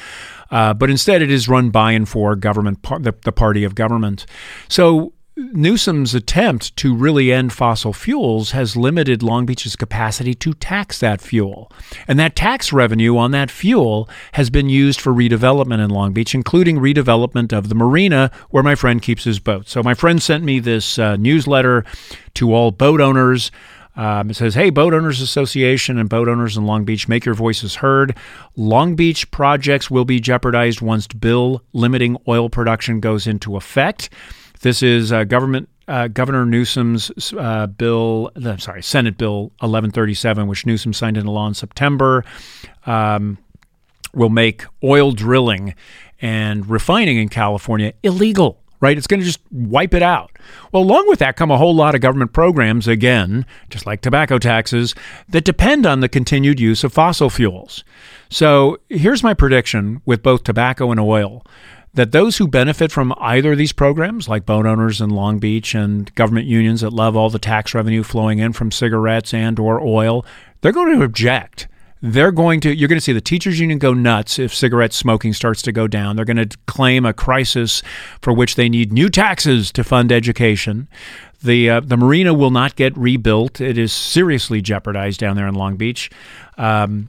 [SPEAKER 1] Uh, but instead, it is run by and for government, the, the party of government. So Newsom's attempt to really end fossil fuels has limited Long Beach's capacity to tax that fuel. And that tax revenue on that fuel has been used for redevelopment in Long Beach, including redevelopment of the marina where my friend keeps his boat. So my friend sent me this uh, newsletter to all boat owners. Um, it says, Hey, Boat Owners Association and boat owners in Long Beach, make your voices heard. Long Beach projects will be jeopardized once bill limiting oil production goes into effect. This is uh, government uh, Governor Newsom's uh, bill, uh, sorry, Senate Bill 1137, which Newsom signed into law in September, um, will make oil drilling and refining in California illegal. Right? It's going to just wipe it out. Well, along with that come a whole lot of government programs, again, just like tobacco taxes, that depend on the continued use of fossil fuels. So here's my prediction with both tobacco and oil that those who benefit from either of these programs, like boat owners in Long Beach and government unions that love all the tax revenue flowing in from cigarettes and or oil, they're going to object. They're going to you're going to see the teachers union go nuts if cigarette smoking starts to go down. They're going to claim a crisis for which they need new taxes to fund education. The uh, the marina will not get rebuilt. It is seriously jeopardized down there in Long Beach. Um,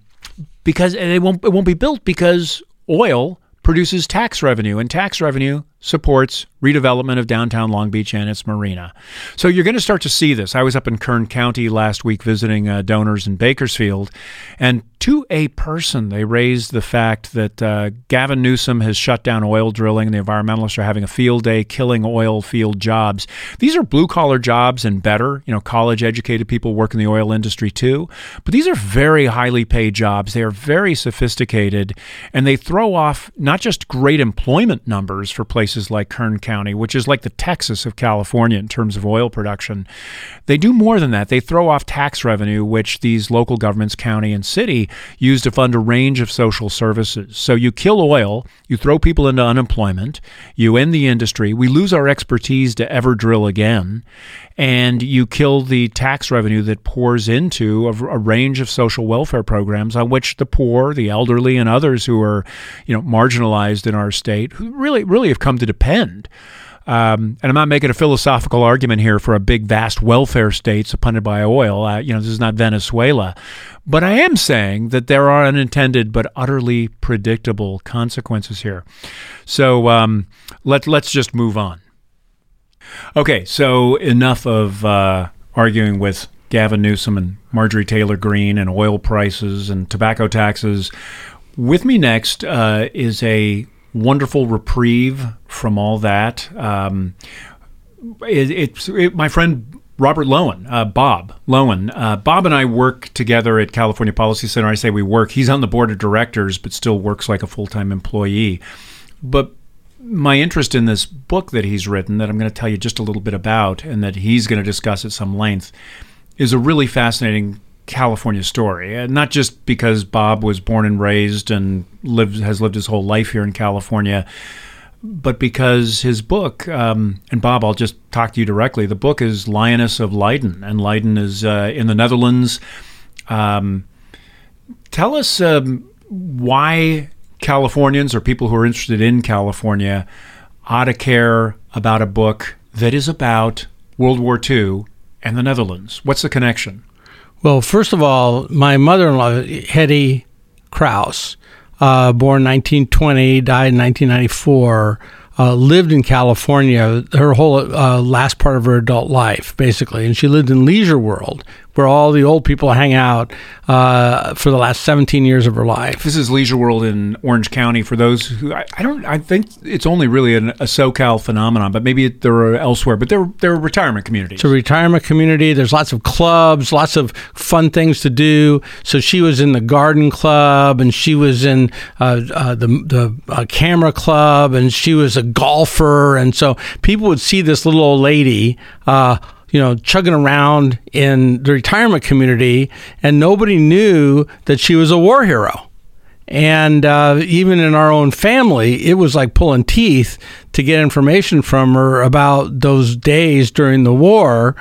[SPEAKER 1] because it won't it won't be built because oil produces tax revenue, and tax revenue supports redevelopment of downtown Long Beach and its marina. So you're going to start to see this. I was up in Kern County last week visiting uh, donors in Bakersfield, and to a person, they raised the fact that uh, Gavin Newsom has shut down oil drilling, and the environmentalists are having a field day killing oil field jobs. These are blue collar jobs and better. You know, college educated people work in the oil industry too, but these are very highly paid jobs. They are very sophisticated, and they throw off not just great employment numbers for places like Kern County, which is like the Texas of California in terms of oil production. They do more than that. They throw off tax revenue, which these local governments, county and city, use to fund a range of social services. So you kill oil, you throw people into unemployment, you end the industry, we lose our expertise to ever drill again, and you kill the tax revenue that pours into a, a, range of social welfare programs on which the poor, the elderly, and others who are, you know, marginalized in our state, who really, really have come to depend. Um, and I'm not making a philosophical argument here for a big, vast welfare state supplanted by oil. Uh, you know, this is not Venezuela. But I am saying that there are unintended but utterly predictable consequences here. So um, let, let's just move on. Okay, so enough of uh, arguing with Gavin Newsom and Marjorie Taylor Greene and oil prices and tobacco taxes. With me next uh, is a wonderful reprieve from all that. Um, it, it's it, my friend Robert Loewen, uh, Bob Loewen. Uh, Bob and I work together at California Policy Center. I say we work. He's on the board of directors, but still works like a full time employee. But my interest in this book that he's written, that I'm going to tell you just a little bit about, and that he's going to discuss at some length, is a really fascinating California story. Uh, not just because Bob was born and raised and lived has lived his whole life here in California, but because his book, um, and Bob, I'll just talk to you directly. The book is Lioness of Leiden, and Leiden is uh, in the Netherlands. Um, tell us um, why Californians or people who are interested in California ought to care about a book that is about World War II and the Netherlands. What's the connection?
[SPEAKER 2] Well, first of all, my mother in law, Hetty Kraus, uh, born 1920, died in 1994. Uh, lived in California her whole uh, last part of her adult life, basically, and she lived in Leisure World, where all the old people hang out uh, for the last 17 years of her life.
[SPEAKER 1] This is Leisure World in Orange County. For those who I, I don't, I think it's only really an, a SoCal phenomenon, but maybe there are elsewhere. But they're they're retirement communities.
[SPEAKER 2] It's a retirement community. There's lots of clubs, lots of fun things to do. So she was in the garden club, and she was in uh, uh, the the uh, camera club, and she was a golfer, and so people would see this little old lady uh, you know, chugging around in the retirement community, and nobody knew that she was a war hero. And uh, even in our own family, it was like pulling teeth to get information from her about those days during the war.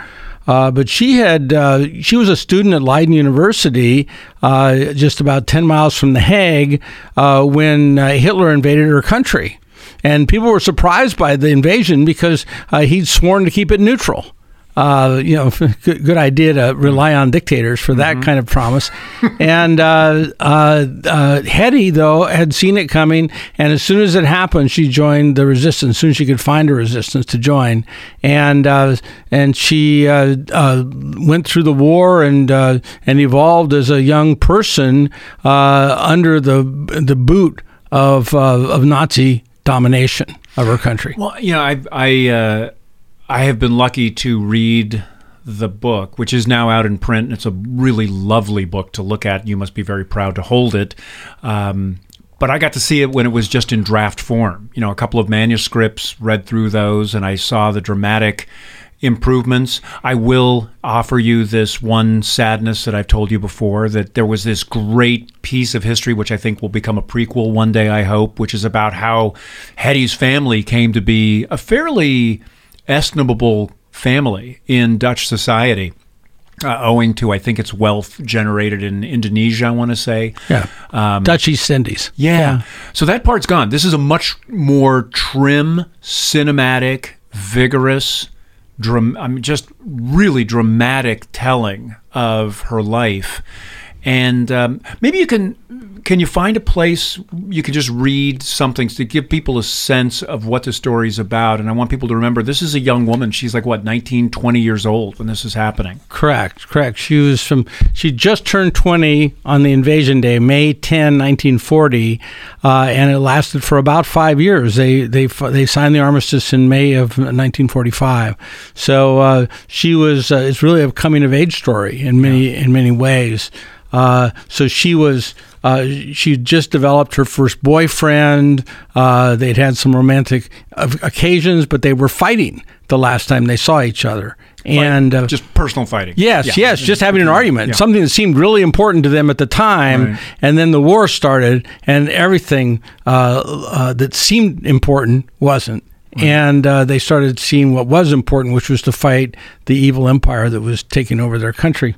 [SPEAKER 2] Uh, but she had uh, she was a student at Leiden University, uh, just about ten miles from The Hague, uh, when uh, Hitler invaded her country, and people were surprised by the invasion because uh, he'd sworn to keep it neutral uh, you know, good, good, idea to rely on dictators for that mm-hmm. kind of promise. and uh, uh, uh, Hetty, though, had seen it coming, and as soon as it happened, she joined the resistance. As soon as she could find a resistance to join, and uh, and she uh, went through the war and and evolved as a young person under the the boot of of Nazi domination of her country.
[SPEAKER 1] Well, you know, I I I have been lucky to read the book, which is now out in print. It's a really lovely book to look at. You must be very proud to hold it. Um, but I got to see it when it was just in draft form. You know, a couple of manuscripts, read through those, and I saw the dramatic improvements. I will offer you this one sadness that I've told you before that there was this great piece of history, which I think will become a prequel one day, I hope, which is about how Hetty's family came to be a fairly estimable family in Dutch society. Uh, owing to, I think it's wealth generated in Indonesia, I want to say.
[SPEAKER 2] Yeah. Um, Dutch East Indies.
[SPEAKER 1] Yeah. yeah. So that part's gone. This is a much more trim, cinematic, vigorous, dram- I mean, just really dramatic telling of her life. And um, maybe you can can you find a place you can just read something to give people a sense of what the story is about? And I want people to remember this is a young woman. She's like, what, 19, 20 years old when this is happening?
[SPEAKER 2] Correct, correct. She was from, she just turned 20 on the invasion day, May 10, 1940, uh, and it lasted for about five years. They, they, they signed the armistice in May of 1945. So uh, she was, uh, it's really a coming of age story in many, yeah. in many ways. Uh, so she was uh, she just developed her first boyfriend. Uh, they'd had some romantic occasions, but they were fighting the last time they saw each other. And
[SPEAKER 1] uh, just personal fighting.
[SPEAKER 2] Yes, yeah. yes, just having an argument, yeah. something that seemed really important to them at the time. Right. And then the war started, and everything uh, uh, that seemed important wasn't. And uh, they started seeing what was important, which was to fight the evil empire that was taking over their country.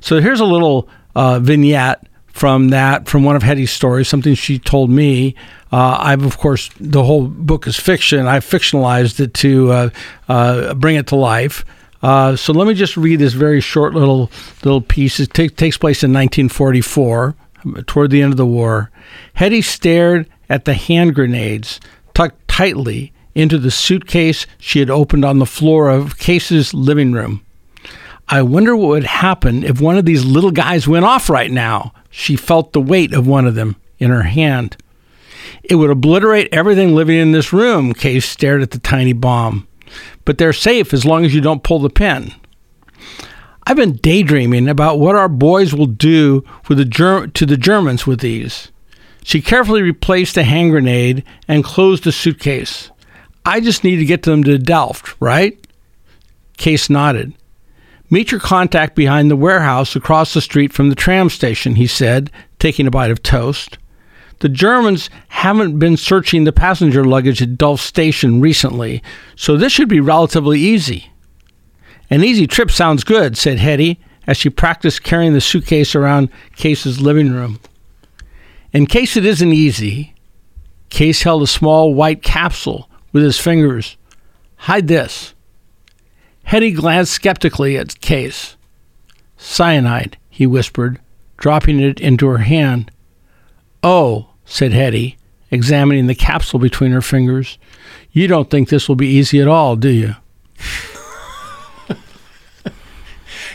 [SPEAKER 2] So here's a little uh, vignette from that, from one of Hetty's stories, something she told me. Uh, I've, of course, the whole book is fiction. I've fictionalized it to uh, uh, bring it to life. Uh, so let me just read this very short little little piece. It take, takes place in 1944, toward the end of the war. Hetty stared at the hand grenades tucked tightly into the suitcase she had opened on the floor of Case's living room. I wonder what would happen if one of these little guys went off right now. She felt the weight of one of them in her hand. It would obliterate everything living in this room, Case stared at the tiny bomb. But they're safe as long as you don't pull the pin.
[SPEAKER 3] I've been daydreaming about what our boys will do the Ger- to the Germans with these. She carefully replaced the hand grenade and closed the suitcase. I just need to get them to Delft, right? Case nodded. Meet your contact behind the warehouse across the street from the tram station, he said, taking a bite of toast. The Germans haven't been searching the passenger luggage at Delft Station recently, so this should be relatively easy. An easy trip sounds good, said Hetty as she practiced carrying the suitcase around Case's living room. In case it isn't easy, Case held a small white capsule with his fingers. Hide this. Hetty glanced skeptically at Case. Cyanide, he whispered, dropping it into her hand. Oh, said Hetty, examining the capsule between her fingers. You don't think this will be easy at all, do you?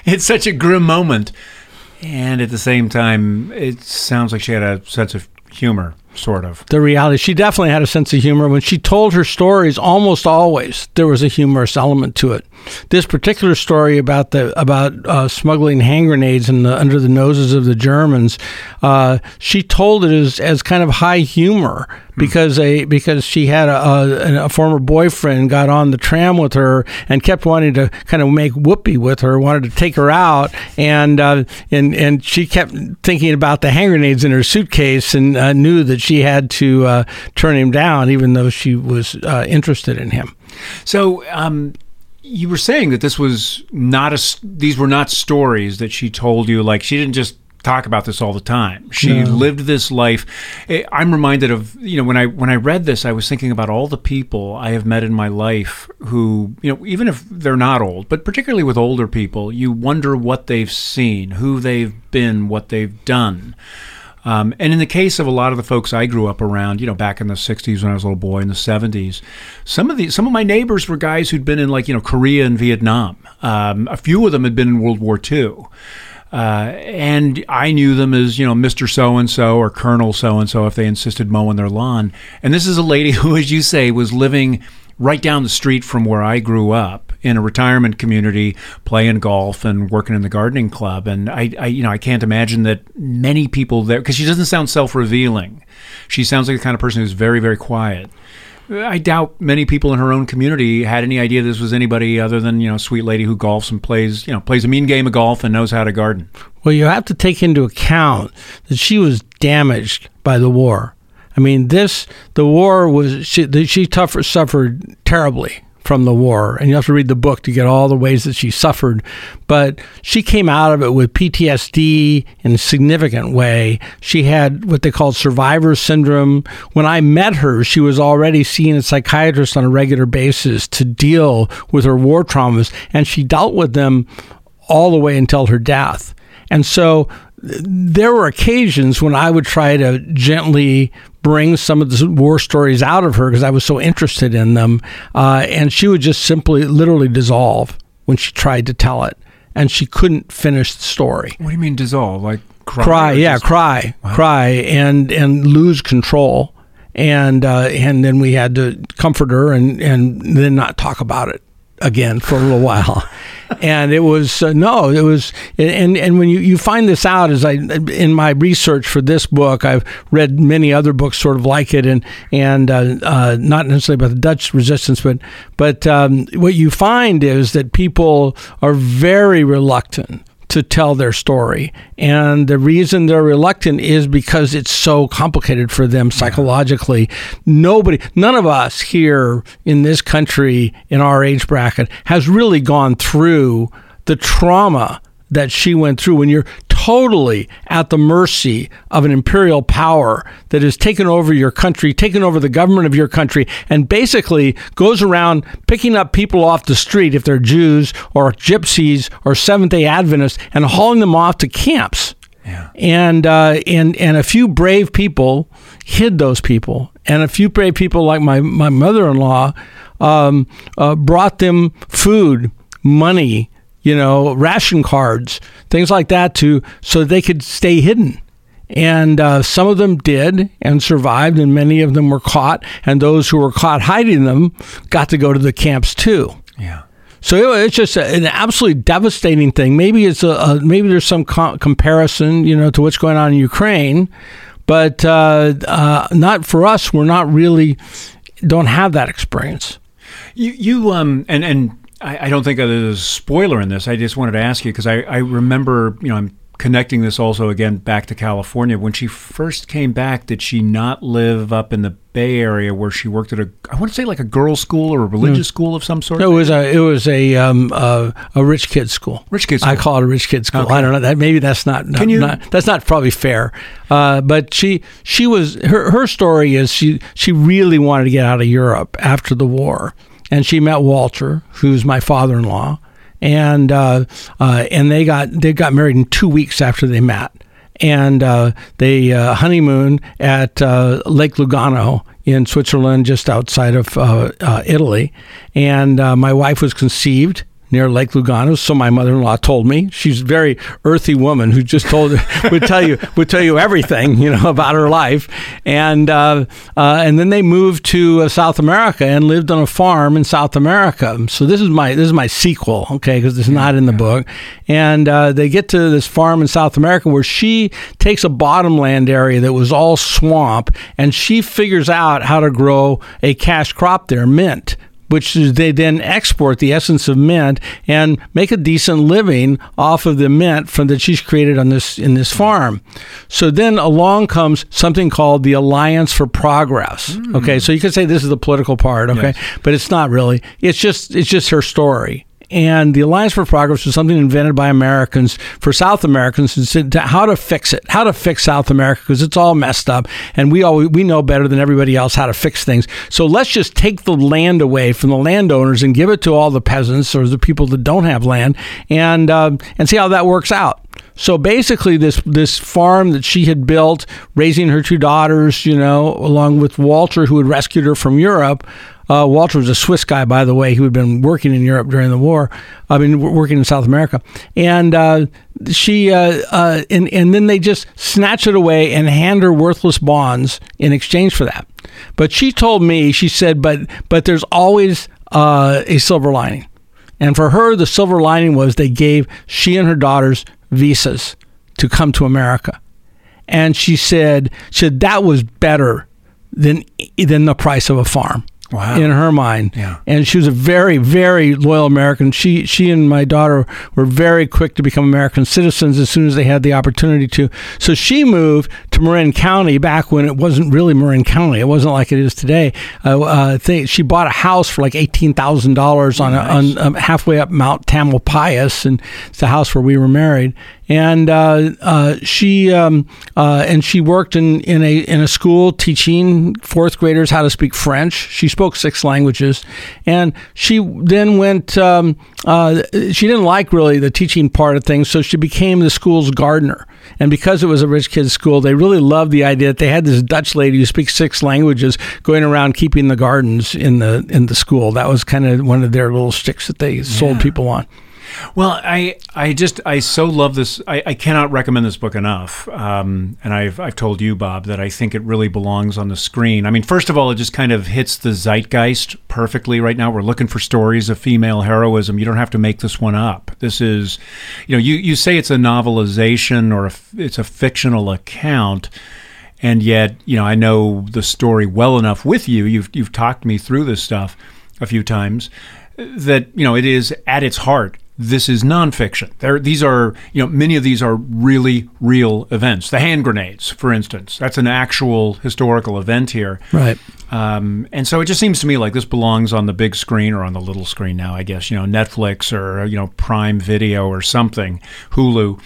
[SPEAKER 1] it's such a grim moment. And at the same time, it sounds like she had a sense of humor sort of.
[SPEAKER 3] The reality. She definitely had a sense of humor. When she told her stories, almost always there was a humorous element to it. This particular story about the about uh, smuggling hand grenades in the, under the noses of the Germans, uh, she told it as, as kind of high humor because a because she had a, a, a, former boyfriend got on the tram with her and kept wanting to kind of make whoopee with her, wanted to take her out, and uh, and and she kept thinking about the hand grenades in her suitcase and uh, knew that she had to uh, turn him down, even though she was uh, interested in him.
[SPEAKER 1] So. Um you were saying that this was not a these were not stories that she told you like she didn't just talk about this all the time. She no. lived this life. Eh, I'm reminded of you know when I when I read this, I was thinking about all the people I have met in my life who you know even if they're not old, but particularly with older people, you wonder what they've seen, who they've been, what they've done. Um, and in the case of a lot of the folks I grew up around, you know, back in the '60s when I was a little boy, in the '70s, some of the some of my neighbors were guys who'd been in like you know Korea and Vietnam. Um, a few of them had been in World War II. Uh, and I knew them as, you know, Mr. So and so or Colonel so and so if they insisted mowing their lawn. And this is a lady who, as you say, was living right down the street from where I grew up in a retirement community, playing golf and working in the gardening club. And I, I you know, I can't imagine that many people there, because she doesn't sound self revealing. She sounds like the kind of person who's very, very quiet. I doubt many people in her own community had any idea this was anybody other than you know, sweet lady who golfs and plays, you know, plays a mean game of golf and knows how to garden.
[SPEAKER 3] Well, you have to take into account that she was damaged by the war. I mean, this the war was she she tougher, suffered terribly from the war, and you have to read the book to get all the ways that she suffered. But she came out of it with PTSD in a significant way. She had what they called survivor syndrome. When I met her, she was already seeing a psychiatrist on a regular basis to deal with her war traumas, and she dealt with them all the way until her death. And so there were occasions when I would try to gently bring some of the war stories out of her because I was so interested in them. Uh, and she would just simply, literally dissolve when she tried to tell it. And she couldn't finish the story.
[SPEAKER 1] What do you mean dissolve? Like cry?
[SPEAKER 3] Cry, yeah, just... cry, wow. cry, and and lose control. And uh, and then we had to comfort her and and then not talk about it again for a little while. and it was uh, no, it was and and when you, you find this out as I in my research for this book, I've read many other books sort of like it, and and uh, uh, not necessarily about the Dutch resistance, but but um, what you find is that people are very reluctant to tell their story. And the reason they're reluctant is because it's so complicated for them psychologically. Nobody, none of us here in this country, in our age bracket, has really gone through the trauma that she went through when you're totally at the mercy of an imperial power that has taken over your country, taken over the government of your country, and basically goes around picking up people off the street if they're Jews or gypsies or Seventh day Adventists and hauling them off to camps. Yeah. And uh, and and a few brave people hid those people, and a few brave people like my my mother in law um, uh, brought them food, money, you know, ration cards, things like that, to so they could stay hidden. And uh, some of them did and survived, and many of them were caught. And those who were caught hiding them got to go to the camps too.
[SPEAKER 1] Yeah.
[SPEAKER 3] So it's just an absolutely devastating thing. Maybe it's a, a maybe there's some co- comparison, you know, to what's going on in Ukraine, but uh, uh, not for us. We're not really don't have that experience.
[SPEAKER 1] You, you um, and and I, I don't think there's a spoiler in this. I just wanted to ask you because I, I remember, you know, I'm connecting this also again back to California. When she first came back, did she not live up in the Bay Area where she worked at a, I want to say like a girls' school or a religious mm. school of some sort?
[SPEAKER 3] No, it was a, it was a, um, uh, a rich kid school.
[SPEAKER 1] Rich kid
[SPEAKER 3] school. I call it a rich kid school. Okay. I don't know that maybe that's not, not, Can you, not that's not probably fair. Uh, but she, she was, her, her story is she, she really wanted to get out of Europe after the war and she met Walter, who's my father-in-law, and uh, uh, and they got they got married in two weeks after they met, and uh, they uh, honeymoon at uh, Lake Lugano in Switzerland, just outside of uh, Italy, and my wife was conceived near Lake Lugano. So my mother-in-law told me she's a very earthy woman who just told would tell you would tell you everything you know about her life, and uh, uh, and then they moved to uh, South America and lived on a farm in South America. So this is my this is my sequel, okay, because it's not in the book, and uh, they get to this farm in South America where she takes a bottomland area that was all swamp, and she figures out how to grow a cash crop there, mint which they then export the essence of mint and make a decent living off of the mint from that she's created on this in this farm. So then along comes something called the Alliance for Progress. Mm. Okay, so you could say this is the political part, okay, yes. but it's not really. It's just it's just her story and the Alliance for Progress was something invented by Americans for South Americans to how to fix it, how to fix South America because it's all messed up, and we all we know better than everybody else how to fix things. So let's just take the land away from the landowners and give it to all the peasants or the people that don't have land, and uh, and see how that works out. So basically, this this farm that she had built, raising her two daughters, you know, along with Walter, who had rescued her from Europe, uh, Walter was a Swiss guy, by the way, who had been working in Europe during the war. I mean, working in South America, and uh, she uh, uh, and and then they just snatch it away and hand her worthless bonds in exchange for that. But she told me, she said, but but there's always uh, a silver lining, and for her, the silver lining was they gave she and her daughters visas to come to America, and she said, said that was better than than the price of a farm
[SPEAKER 1] wow.
[SPEAKER 3] in her mind.
[SPEAKER 1] Yeah.
[SPEAKER 3] And she was a very, very loyal American. She she and my daughter were very quick to become American citizens as soon as they had the opportunity to. So she moved to Marin County back when it wasn't really Marin County. It wasn't like it is today. Uh, uh, they, she bought a house for like eighteen thousand dollars on, nice. on um, halfway up Mount Tamalpais, and it's the house where we were married and uh, uh, she um, uh, and she worked in, in a in a school teaching fourth graders how to speak French. She spoke six languages, and she then went. Um, uh, she didn't like really the teaching part of things, so she became the school's gardener. And because it was a rich kids' school, they really loved the idea that they had this Dutch lady who speaks six languages going around keeping the gardens in the in the school. That was kind of one of their little sticks that they yeah. sold people on.
[SPEAKER 1] Well, I, I just I so love this. I, I cannot recommend this book enough. Um, and I've I've told you, Bob, that I think it really belongs on the screen. I mean, first of all, it just kind of hits the zeitgeist perfectly right now. We're looking for stories of female heroism. You don't have to make this one up. This is, you know, you you say it's a novelization or a, it's a fictional account and yet you know I know the story well enough with you. You've you've talked me through this stuff a few times that you know it is at its heart this is nonfiction. There, these are, you know, many of these are really real events. The hand grenades, for instance, that's an actual historical event here.
[SPEAKER 3] Right.
[SPEAKER 1] Um, and so it just seems to me like this belongs on the big screen or on the little screen now, I guess, you know, Netflix or, you know, Prime Video or something, Hulu.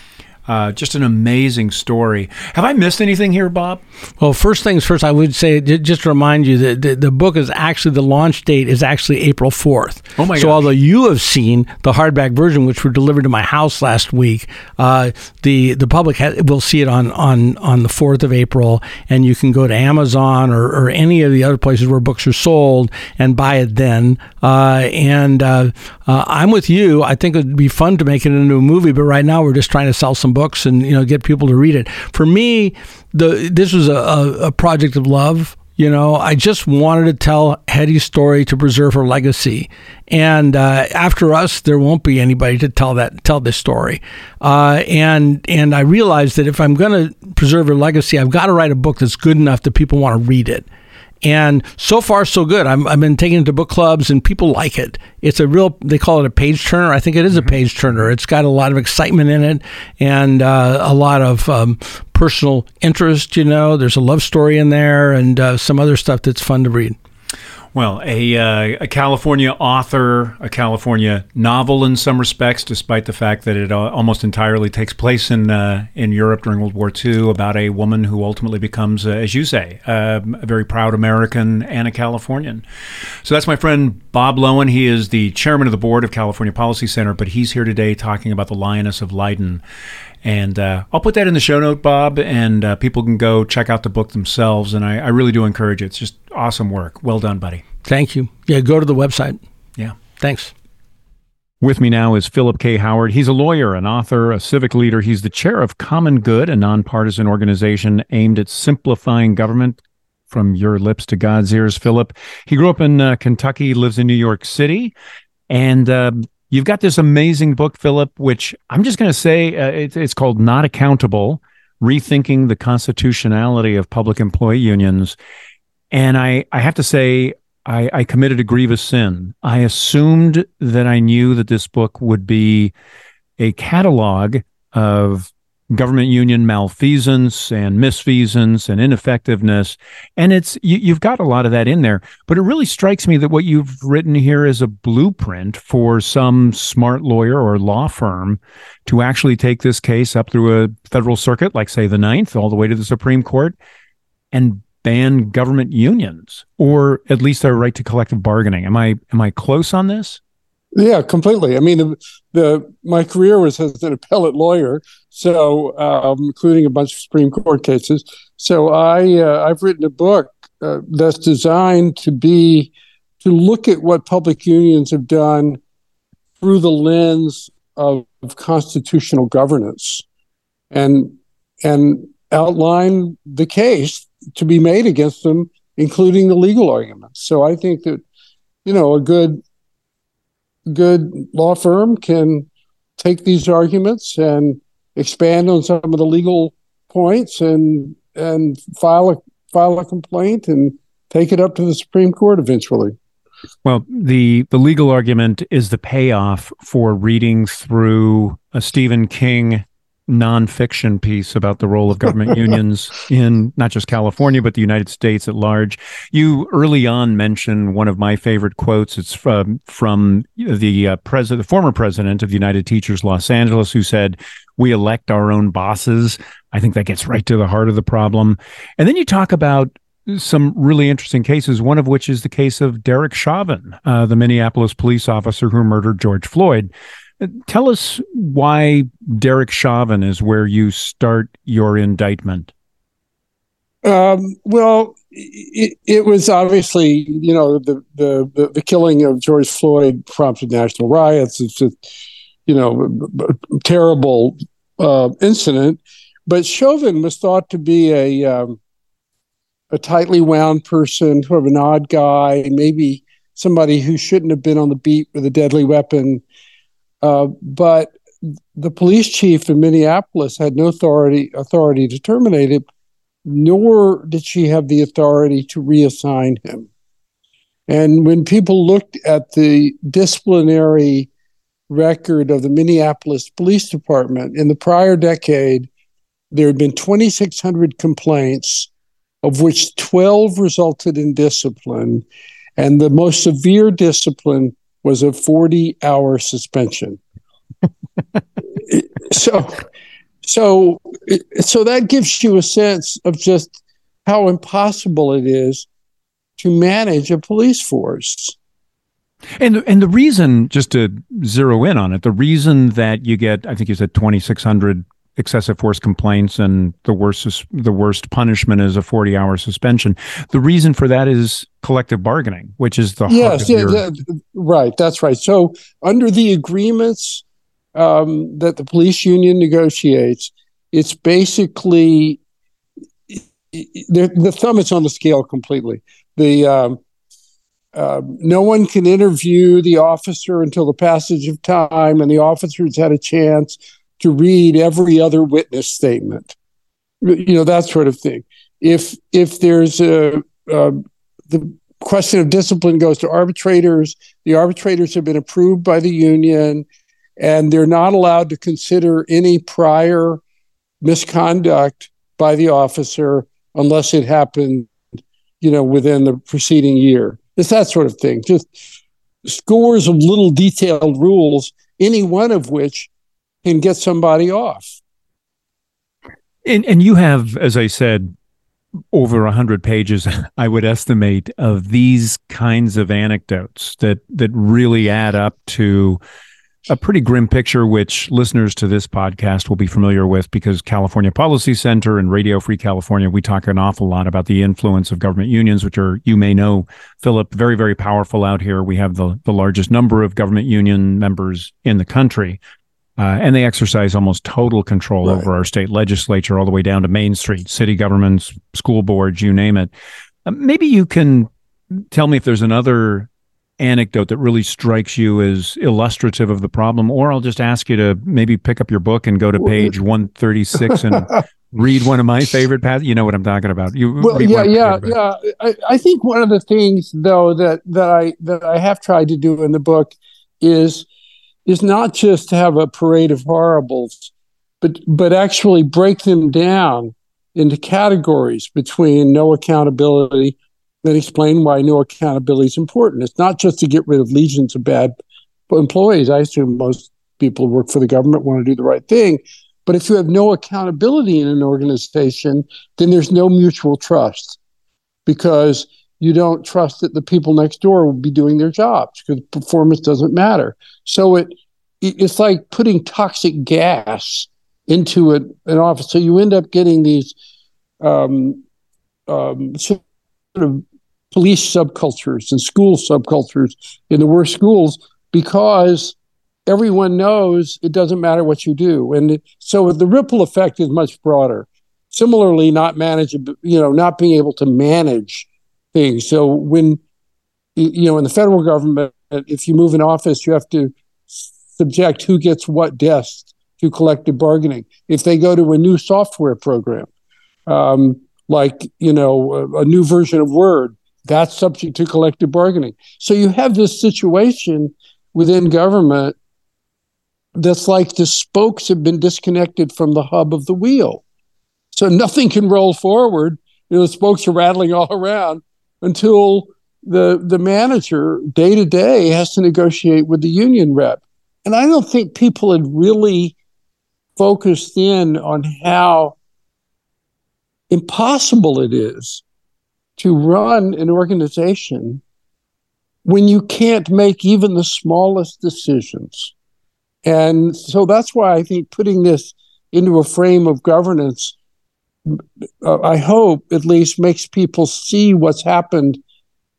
[SPEAKER 1] Uh, just an amazing story. Have I missed anything here, Bob?
[SPEAKER 3] Well, first things first, I would say just to remind you that the, the book is actually the launch date is actually April fourth.
[SPEAKER 1] Oh my!
[SPEAKER 3] So gosh. although you have seen the hardback version, which were delivered to my house last week, uh, the the public ha- will see it on on on the fourth of April, and you can go to Amazon or, or any of the other places where books are sold and buy it then. Uh, and uh, uh, I'm with you. I think it'd be fun to make it into a movie, but right now we're just trying to sell some some books and you know get people to read it. For me, the this was a, a, project of love You know, I just wanted to tell Hetty's story to preserve her legacy, and uh, after us, there won't be anybody to tell that tell this story. Uh, and and I realized that if I'm going to preserve her legacy, I've got to write a book that's good enough that people want to read it. And so far, so good. i have been taking it to book clubs, and people like it. It's a real, they call it a page turner. I think it is a mm-hmm. page turner. It's got a lot of excitement in it and uh, a lot of um, personal interest. You know, there's a love story in there and uh, some other stuff that's fun to read.
[SPEAKER 1] Well, a, uh, a California author, a California novel in some respects, despite the fact that it uh, almost entirely takes place in uh, in Europe during World War II, about a woman who ultimately becomes, uh, as you say, um, a very proud American and a Californian. So that's my friend Bob Loewen. He is the chairman of the board of California Policy Center, but he's here today talking about the Lioness of Leiden. And uh, I'll put that in the show note, Bob, and uh, people can go check out the book themselves. And I, I, really do encourage it. It's just awesome work. Well done, buddy.
[SPEAKER 3] Thank you. Yeah, go to the website.
[SPEAKER 1] Yeah.
[SPEAKER 3] Thanks.
[SPEAKER 1] With me now is Philip K. Howard. He's a lawyer, an author, a civic leader. He's the chair of Common Good, a nonpartisan organization aimed at simplifying government. From your lips to God's ears, Philip. He grew up in uh, Kentucky, lives in New York City, and uh, You've got this amazing book, Philip, which I'm just going to say uh, it, it's called Not Accountable Rethinking the Constitutionality of Public Employee Unions. And I, I have to say, I, I committed a grievous sin. I assumed that I knew that this book would be a catalog of government union malfeasance and misfeasance and ineffectiveness. And it's you, have got a lot of that in there. But it really strikes me that what you've written here is a blueprint for some smart lawyer or law firm to actually take this case up through a federal circuit, like say the Ninth, all the way to the Supreme Court, and ban government unions, or at least their right to collective bargaining. Am I am I close on this?
[SPEAKER 2] Yeah, completely. I mean, the, the my career was as an appellate lawyer, so um, including a bunch of Supreme Court cases. So I uh, I've written a book uh, that's designed to be to look at what public unions have done through the lens of, of constitutional governance, and and outline the case to be made against them, including the legal arguments. So I think that you know a good good law firm can take these arguments and expand on some of the legal points and and file a file a complaint and take it up to the Supreme Court eventually.
[SPEAKER 1] Well, the the legal argument is the payoff for reading through a Stephen King nonfiction piece about the role of government unions in not just California, but the United States at large. You early on mentioned one of my favorite quotes. It's from, from the uh, president, the former president of the United Teachers Los Angeles, who said, we elect our own bosses. I think that gets right to the heart of the problem. And then you talk about some really interesting cases, one of which is the case of Derek Chauvin, uh, the Minneapolis police officer who murdered George Floyd. Tell us why Derek Chauvin is where you start your indictment.
[SPEAKER 2] Um, well, it, it, was obviously, you know, the, the, the killing of George Floyd prompted national riots. It's a, you know, terrible uh, incident. But Chauvin was thought to be a um, a tightly wound person, sort of an odd guy, maybe somebody who shouldn't have been on the beat with a deadly weapon. Uh, but the police chief in Minneapolis had no authority authority to terminate him, nor did she have the authority to reassign him. And when people looked at the disciplinary record of the Minneapolis Police Department in the prior decade, there had been 2,600 complaints, of which 12 resulted in discipline. And the most severe discipline was a 40 hour suspension. so, so, so that gives you a sense of just how impossible it is to manage a police force.
[SPEAKER 1] And and the reason, just to zero in on it, the reason that you get, I think you said twenty six hundred excessive force complaints and the worst the worst punishment is a 40 hour suspension the reason for that is collective bargaining which is the
[SPEAKER 2] yes yeah, your... right that's right so under the agreements um, that the police union negotiates it's basically the, the thumb is on the scale completely. The um, uh, no one can interview the officer until the passage of time, and the officer's had a chance to read every other witness statement. You know that sort of thing. If if there's a, uh, the question of discipline goes to arbitrators, the arbitrators have been approved by the union, and they're not allowed to consider any prior misconduct by the officer unless it happened, you know, within the preceding year. It's that sort of thing. Just scores of little detailed rules, any one of which can get somebody off.
[SPEAKER 1] And, and you have, as I said, over a hundred pages, I would estimate, of these kinds of anecdotes that that really add up to a pretty grim picture, which listeners to this podcast will be familiar with because California Policy Center and Radio Free California, we talk an awful lot about the influence of government unions, which are, you may know, Philip, very, very powerful out here. We have the, the largest number of government union members in the country. Uh, and they exercise almost total control right. over our state legislature, all the way down to Main Street, city governments, school boards, you name it. Uh, maybe you can tell me if there's another anecdote that really strikes you as illustrative of the problem, or I'll just ask you to maybe pick up your book and go to page 136 and read one of my favorite passages. You know what I'm talking about. You
[SPEAKER 2] well, yeah, yeah, yeah. I, I, think one of the things though that that I that I have tried to do in the book is is not just to have a parade of horribles, but but actually break them down into categories between no accountability, and explain why no accountability is important. It's not just to get rid of legions of bad employees. I assume most people who work for the government want to do the right thing. But if you have no accountability in an organization, then there's no mutual trust because you don't trust that the people next door will be doing their jobs because performance doesn't matter. So it it's like putting toxic gas into an office. So you end up getting these um, um, sort of police subcultures and school subcultures in the worst schools because everyone knows it doesn't matter what you do. And so the ripple effect is much broader. Similarly, not manage, you know, not being able to manage things. So when, you know, in the federal government, if you move in office, you have to subject who gets what desk to collective bargaining. If they go to a new software program, um, like, you know, a, a new version of Word, that's subject to collective bargaining. So you have this situation within government that's like the spokes have been disconnected from the hub of the wheel. So nothing can roll forward. You know, the spokes are rattling all around until the the manager day to day has to negotiate with the union rep. And I don't think people had really focused in on how impossible it is to run an organization when you can't make even the smallest decisions. And so that's why I think putting this into a frame of governance, I hope at least makes people see what's happened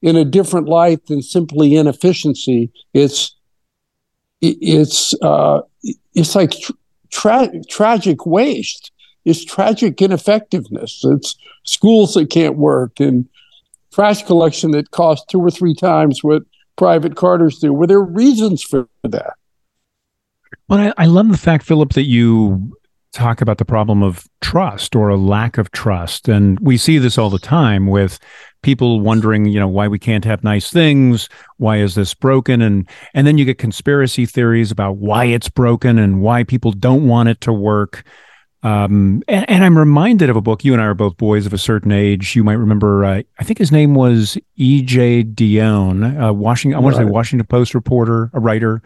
[SPEAKER 2] in a different light than simply inefficiency. It's it's uh, it's like tra- tragic waste. It's tragic ineffectiveness. It's schools that can't work and trash collection that costs two or three times what private carters do. Were there reasons for that?
[SPEAKER 1] Well, I, I love the fact, Philip, that you talk about the problem of trust or a lack of trust. And we see this all the time with people wondering, you know, why we can't have nice things, why is this broken? And and then you get conspiracy theories about why it's broken and why people don't want it to work. Um, and, and, I'm reminded of a book. You and I are both boys of a certain age. You might remember. Uh, I think his name was E.J. Dionne, uh, Washington. I want to say Washington Post reporter, a writer,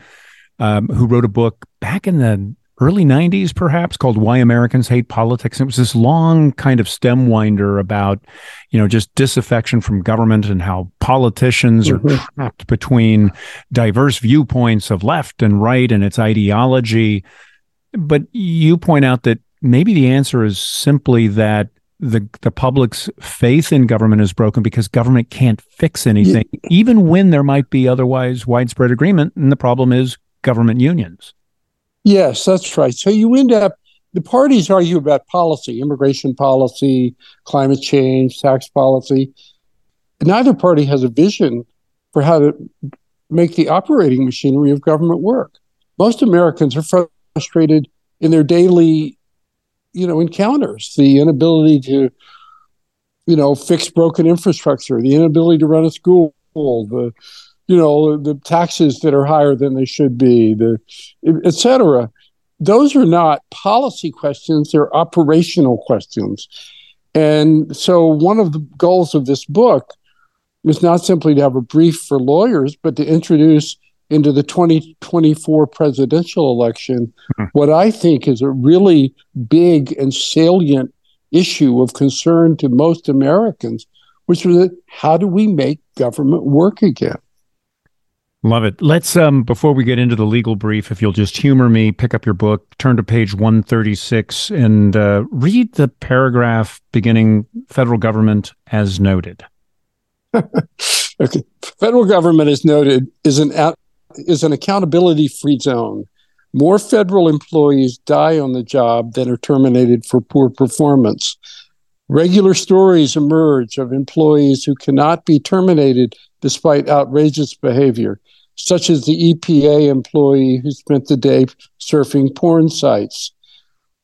[SPEAKER 1] um, who wrote a book back in the early 90s, perhaps, called Why Americans Hate Politics. It was this long kind of stem winder about, you know, just disaffection from government and how politicians mm-hmm. are trapped between diverse viewpoints of left and right and its ideology. But you point out that maybe the answer is simply that the the public's faith in government is broken because government can't fix anything, yeah. even when there might be otherwise widespread agreement. And the problem is government unions.
[SPEAKER 2] Yes, that's right. So you end up the parties argue about policy, immigration policy, climate change, tax policy. Neither party has a vision for how to make the operating machinery of government work. Most Americans are frustrated in their daily, you know, encounters. The inability to, you know, fix broken infrastructure, the inability to run a school, the, you know, the taxes that are higher than they should be, the, et cetera those are not policy questions, they're operational questions. And so, one of the goals of this book is not simply to have a brief for lawyers, but to introduce into the 2024 presidential election mm-hmm. what I think is a really big and salient issue of concern to most Americans, which is how do we make government work again?
[SPEAKER 1] Love it. Let's um before we get into the legal brief, if you'll just humor me, pick up your book, turn to page 136 and uh, read the paragraph beginning federal government as noted.
[SPEAKER 2] okay. Federal government as noted is an is an accountability free zone. More federal employees die on the job than are terminated for poor performance. Regular stories emerge of employees who cannot be terminated despite outrageous behavior such as the EPA employee who spent the day surfing porn sites.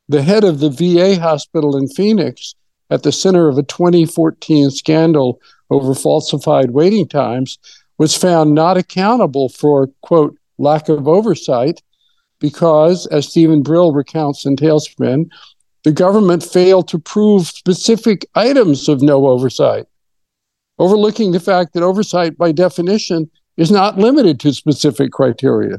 [SPEAKER 2] The head of the VA hospital in Phoenix, at the center of a 2014 scandal over falsified waiting times, was found not accountable for, quote, lack of oversight because, as Steven Brill recounts in Tailspin, the government failed to prove specific items of no oversight, overlooking the fact that oversight, by definition, is not limited to specific criteria.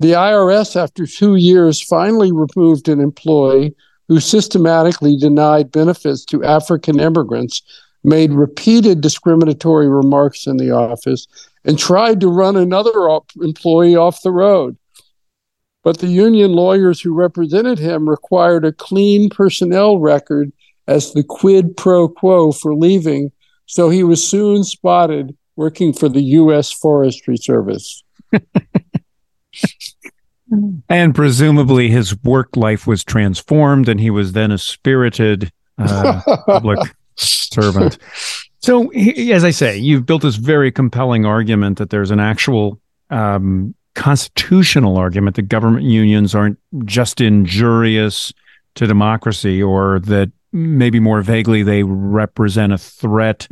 [SPEAKER 2] The IRS, after two years, finally removed an employee who systematically denied benefits to African immigrants, made repeated discriminatory remarks in the office, and tried to run another op- employee off the road. But the union lawyers who represented him required a clean personnel record as the quid pro quo for leaving, so he was soon spotted working for the U.S. Forestry Service.
[SPEAKER 1] and presumably his work life was transformed and he was then a spirited uh, public servant. So, as I say, you've built this very compelling argument that there's an actual um, constitutional argument that government unions aren't just injurious to democracy or that maybe more vaguely they represent a threat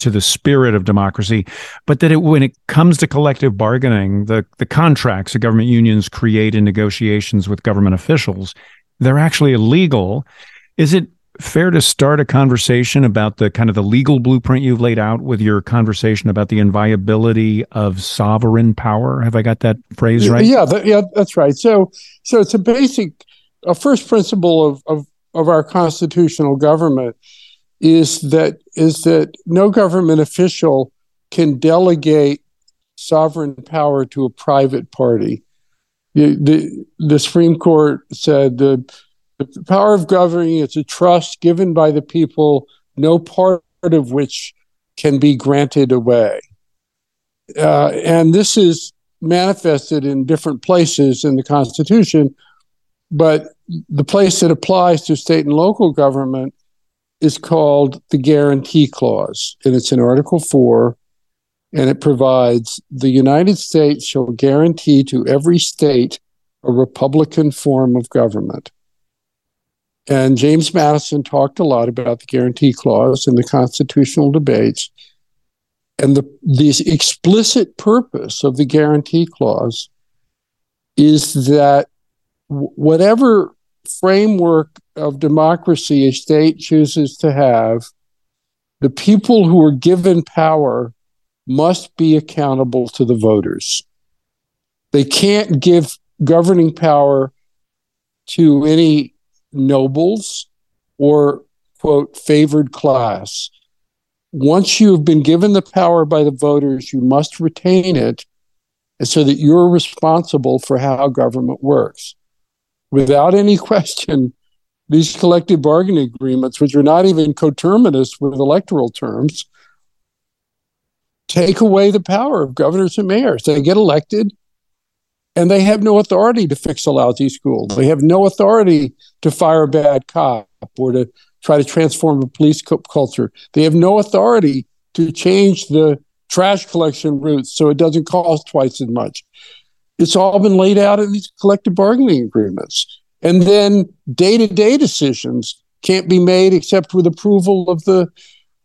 [SPEAKER 1] to the spirit of democracy, but that it, when it comes to collective bargaining, the, the contracts that government unions create in negotiations with government officials, they're actually illegal. Is it fair to start a conversation about the kind of the legal blueprint you've laid out with your conversation about the inviolability of sovereign power? Have I got that phrase right?
[SPEAKER 2] Yeah, that, yeah, that's right. So, so it's a basic, a first principle of of, of our constitutional government is that is that no government official can delegate sovereign power to a private party. The, the, the Supreme Court said the, the power of governing is a trust given by the people, no part of which can be granted away. Uh, and this is manifested in different places in the Constitution, but the place that applies to state and local government is called the Guarantee Clause, and it's in Article 4, and it provides the United States shall guarantee to every state a Republican form of government. And James Madison talked a lot about the Guarantee Clause in the constitutional debates. And the, the explicit purpose of the Guarantee Clause is that whatever framework of democracy a state chooses to have, the people who are given power must be accountable to the voters. They can't give governing power to any nobles or, quote, favored class. Once you have been given the power by the voters, you must retain it so that you're responsible for how government works without any question, these collective bargaining agreements, which are not even coterminous with electoral terms, take away the power of governors and mayors. They get elected and they have no authority to fix a lousy school. They have no authority to fire a bad cop or to try to transform a police culture. They have no authority to change the trash collection routes so it doesn't cost twice as much. It's all been laid out in these collective bargaining agreements. And then day-to-day decisions can't be made except with approval of the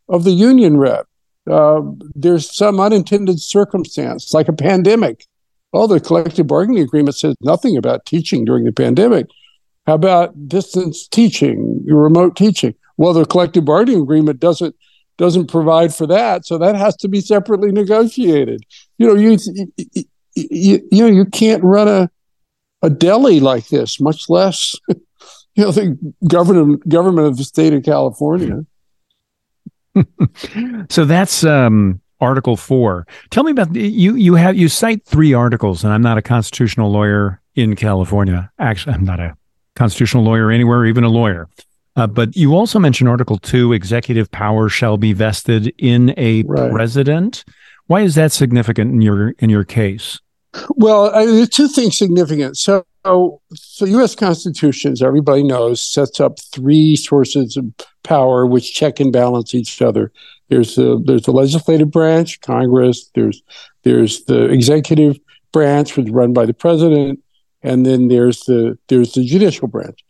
[SPEAKER 2] of the union rep. Uh, there's some unintended circumstance, like a pandemic. Well, the collective bargaining agreement says nothing about teaching during the pandemic. How about distance teaching, remote teaching? Well, the collective bargaining agreement doesn't doesn't provide for that, so that has to be separately negotiated. You know, you you, you know you can't run a a deli like this, much less you know the government government of the state of California.
[SPEAKER 1] so that's um, Article Four. Tell me about you. You have you cite three articles, and I'm not a constitutional lawyer in California. Actually, I'm not a constitutional lawyer anywhere, even a lawyer. Uh, but you also mention Article Two: executive power shall be vested in a right. president. Why is that significant in your in your case?
[SPEAKER 2] Well, I mean, two things significant. So, so U.S. Constitution, everybody knows, sets up three sources of power which check and balance each other. There's the there's the legislative branch, Congress. There's there's the executive branch, which is run by the president, and then there's the there's the judicial branch,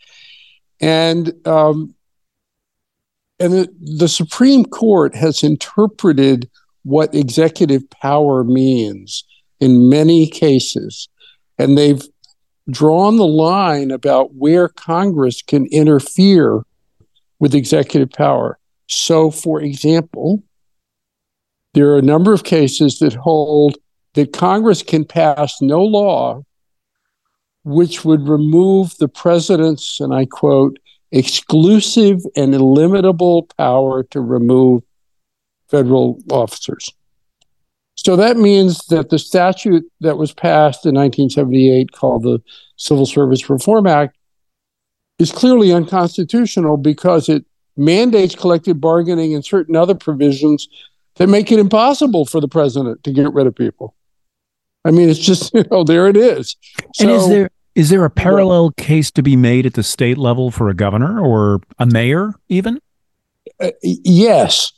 [SPEAKER 2] and um, and the, the Supreme Court has interpreted what executive power means in many cases, and they've drawn the line about where Congress can interfere with executive power. So, for example, there are a number of cases that hold that Congress can pass no law which would remove the president's, and I quote, exclusive and illimitable power to remove federal officers. So that means that the statute that was passed in 1978, called the Civil Service Reform Act, is clearly unconstitutional because it mandates collective bargaining and certain other provisions that make it impossible for the president to get rid of people. I mean, it's just you know there it is.
[SPEAKER 1] So, and is there is there a parallel well, case to be made at the state level for a governor or a mayor even?
[SPEAKER 2] Uh, yes,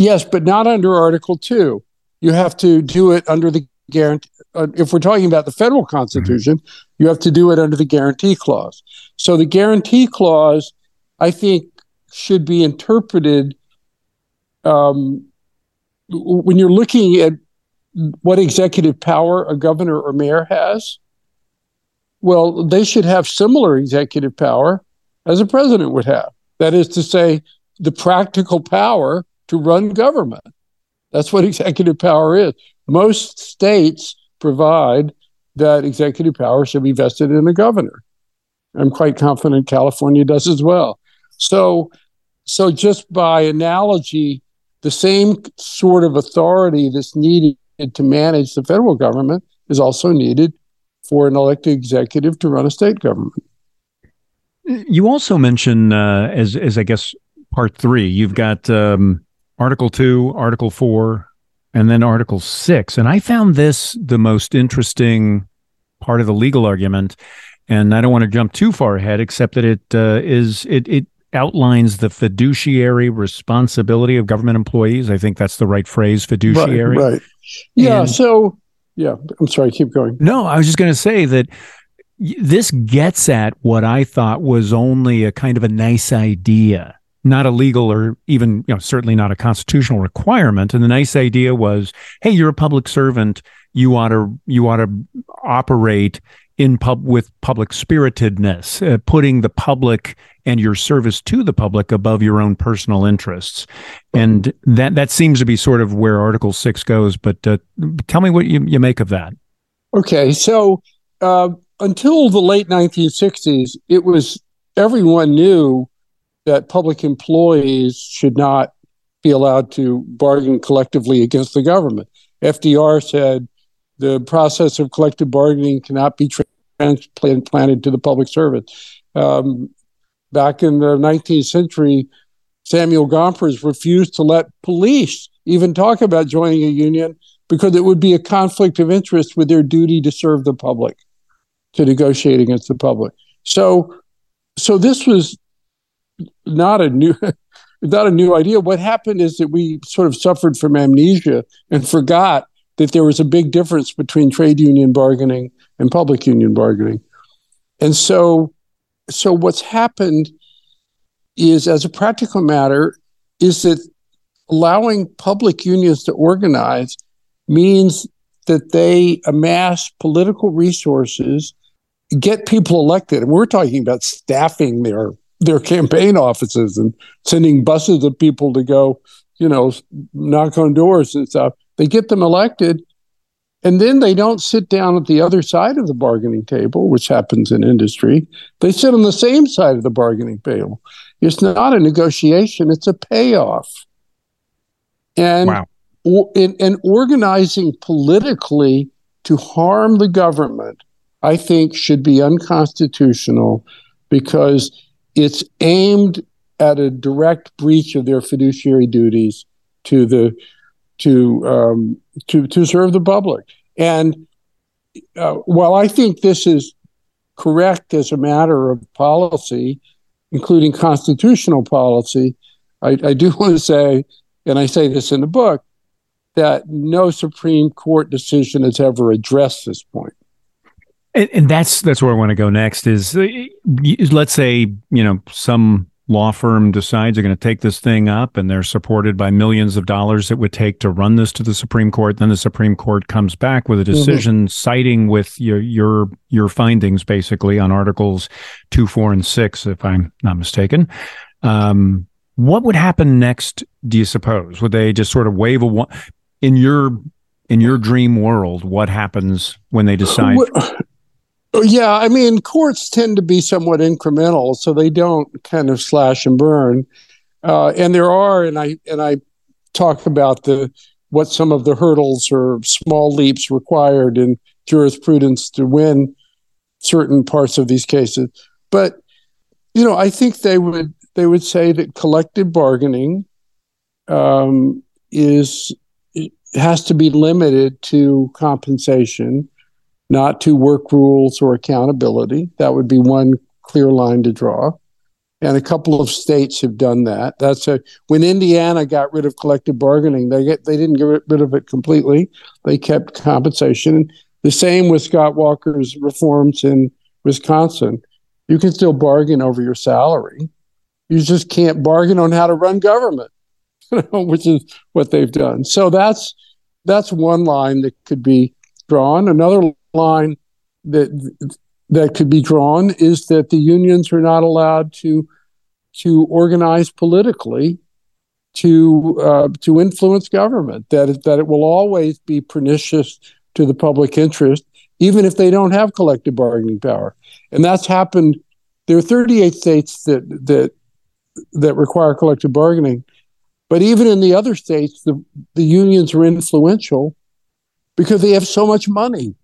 [SPEAKER 2] yes, but not under Article Two. You have to do it under the guarantee. Uh, if we're talking about the federal constitution, mm-hmm. you have to do it under the guarantee clause. So the guarantee clause, I think, should be interpreted um, when you're looking at what executive power a governor or mayor has. Well, they should have similar executive power as a president would have. That is to say, the practical power to run government. That's what executive power is. Most states provide that executive power should be vested in the governor. I'm quite confident California does as well. So, so just by analogy, the same sort of authority that's needed to manage the federal government is also needed for an elected executive to run a state government.
[SPEAKER 1] You also mention, uh, as as I guess part three, you've got um, Article two, Article four, and then Article six, and I found this the most interesting part of the legal argument and I don't want to jump too far ahead, except that it uh, is it it outlines the fiduciary responsibility of government employees. I think that's the right phrase, fiduciary.
[SPEAKER 2] Right. right. Yeah. And, so, yeah. I'm sorry. Keep going.
[SPEAKER 1] No, I was just going to say that this gets at what I thought was only a kind of a nice idea not a legal or even you know certainly not a constitutional requirement and the nice idea was hey you're a public servant you ought to you ought to operate in pub with public spiritedness, uh, putting the public and your service to the public above your own personal interests, and that that seems to be sort of where Article Six goes. But uh, tell me what you, you make of that.
[SPEAKER 2] Okay, so uh, until the late 1960s, it was everyone knew that public employees should not be allowed to bargain collectively against the government. FDR said the process of collective bargaining cannot be transplanted to the public service. Um, back in the 19th century, Samuel Gompers refused to let police even talk about joining a union because it would be a conflict of interest with their duty to serve the public. to negotiate against the public. So, so this was not a new, not a new idea. What happened is that we sort of suffered from amnesia and forgot that there was a big difference between trade union bargaining and public union bargaining. And so, so what's happened is, as a practical matter, is that allowing public unions to organize means that they amass political resources, get people elected. And we're talking about staffing their their campaign offices and sending buses of people to go, you know, knock on doors and stuff. They get them elected, and then they don't sit down at the other side of the bargaining table, which happens in industry. They sit on the same side of the bargaining table. It's not a negotiation, it's a payoff. And, wow. and, and organizing politically to harm the government, I think, should be unconstitutional because it's aimed at a direct breach of their fiduciary duties to the to um, to to serve the public. And uh, while I think this is correct as a matter of policy, including constitutional policy, I, I do want to say, and I say this in the book, that no Supreme Court decision has ever addressed this point.
[SPEAKER 1] And, and, that's that's where I want to go next. Is uh, let's say you know some law firm decides they're going to take this thing up, and they're supported by millions of dollars it would take to run this to the Supreme Court. Then the Supreme Court comes back with a mm-hmm. decision mm-hmm. citing with your your your findings basically on Articles two, four, and six, if I'm not mistaken. Um, what would happen next? Do you suppose? Would they just sort of wave a one in your in your dream world? What happens when they decide?
[SPEAKER 2] Yeah, I mean, courts tend to be somewhat incremental, so they don't kind of slash and burn. Uh, and there are, and I and I talk about the what some of the hurdles or small leaps required in jurisprudence to win certain parts of these cases. But you know, I think they would they would say that collective bargaining um, is has to be limited to compensation not to work rules or accountability. That would be one clear line to draw. And a couple of states have done that. That's a, when Indiana got rid of collective bargaining, they get they didn't get rid of it completely. They kept compensation. The same with Scott Walker's reforms in Wisconsin. You can still bargain over your salary. You just can't bargain on how to run government, which is what they've done. So that's that's one line that could be drawn. Another line that that could be drawn is that the unions are not allowed to to organize politically to uh, to influence government. That it, that it will always be pernicious to the public interest, even if they don't have collective bargaining power. And that's happened. There are 38 states that that that require collective bargaining, but even in the other states, the the unions are influential because they have so much money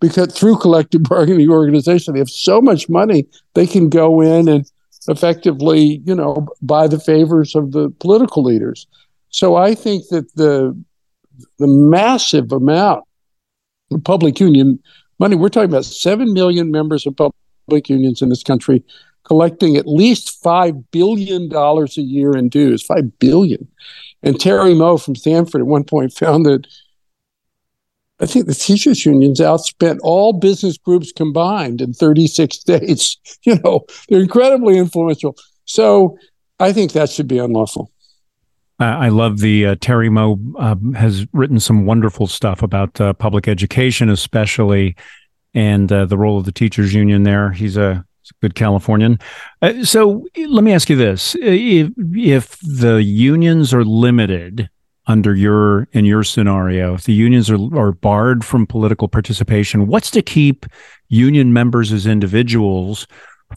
[SPEAKER 2] because through collective bargaining organization, they have so much money they can go in and effectively, you know, buy the favors of the political leaders. So I think that the the massive amount of public union money, we're talking about seven million members of public unions in this country collecting at least five billion dollars a year in dues. Five billion. And Terry Moe from Stanford at one point found that I think the teachers unions outspent all business groups combined in 36 states. You know, they're incredibly influential. So I think that should be unlawful.
[SPEAKER 1] I love the uh, Terry Moe uh, has written some wonderful stuff about uh, public education, especially, and uh, the role of the teachers union there. He's a, he's a good Californian. Uh, so let me ask you this: if, if the unions are limited under your in your scenario if the unions are, are barred from political participation what's to keep union members as individuals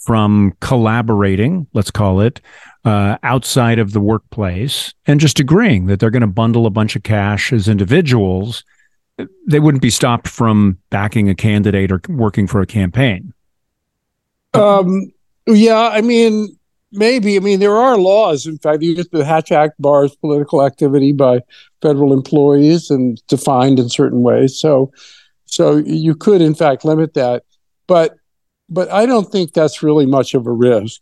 [SPEAKER 1] from collaborating let's call it uh, outside of the workplace and just agreeing that they're going to bundle a bunch of cash as individuals they wouldn't be stopped from backing a candidate or working for a campaign?
[SPEAKER 2] Um, yeah i mean maybe. I mean, there are laws. In fact, the Hatch Act bars political activity by federal employees and defined in certain ways. So, so you could, in fact, limit that. but but I don't think that's really much of a risk.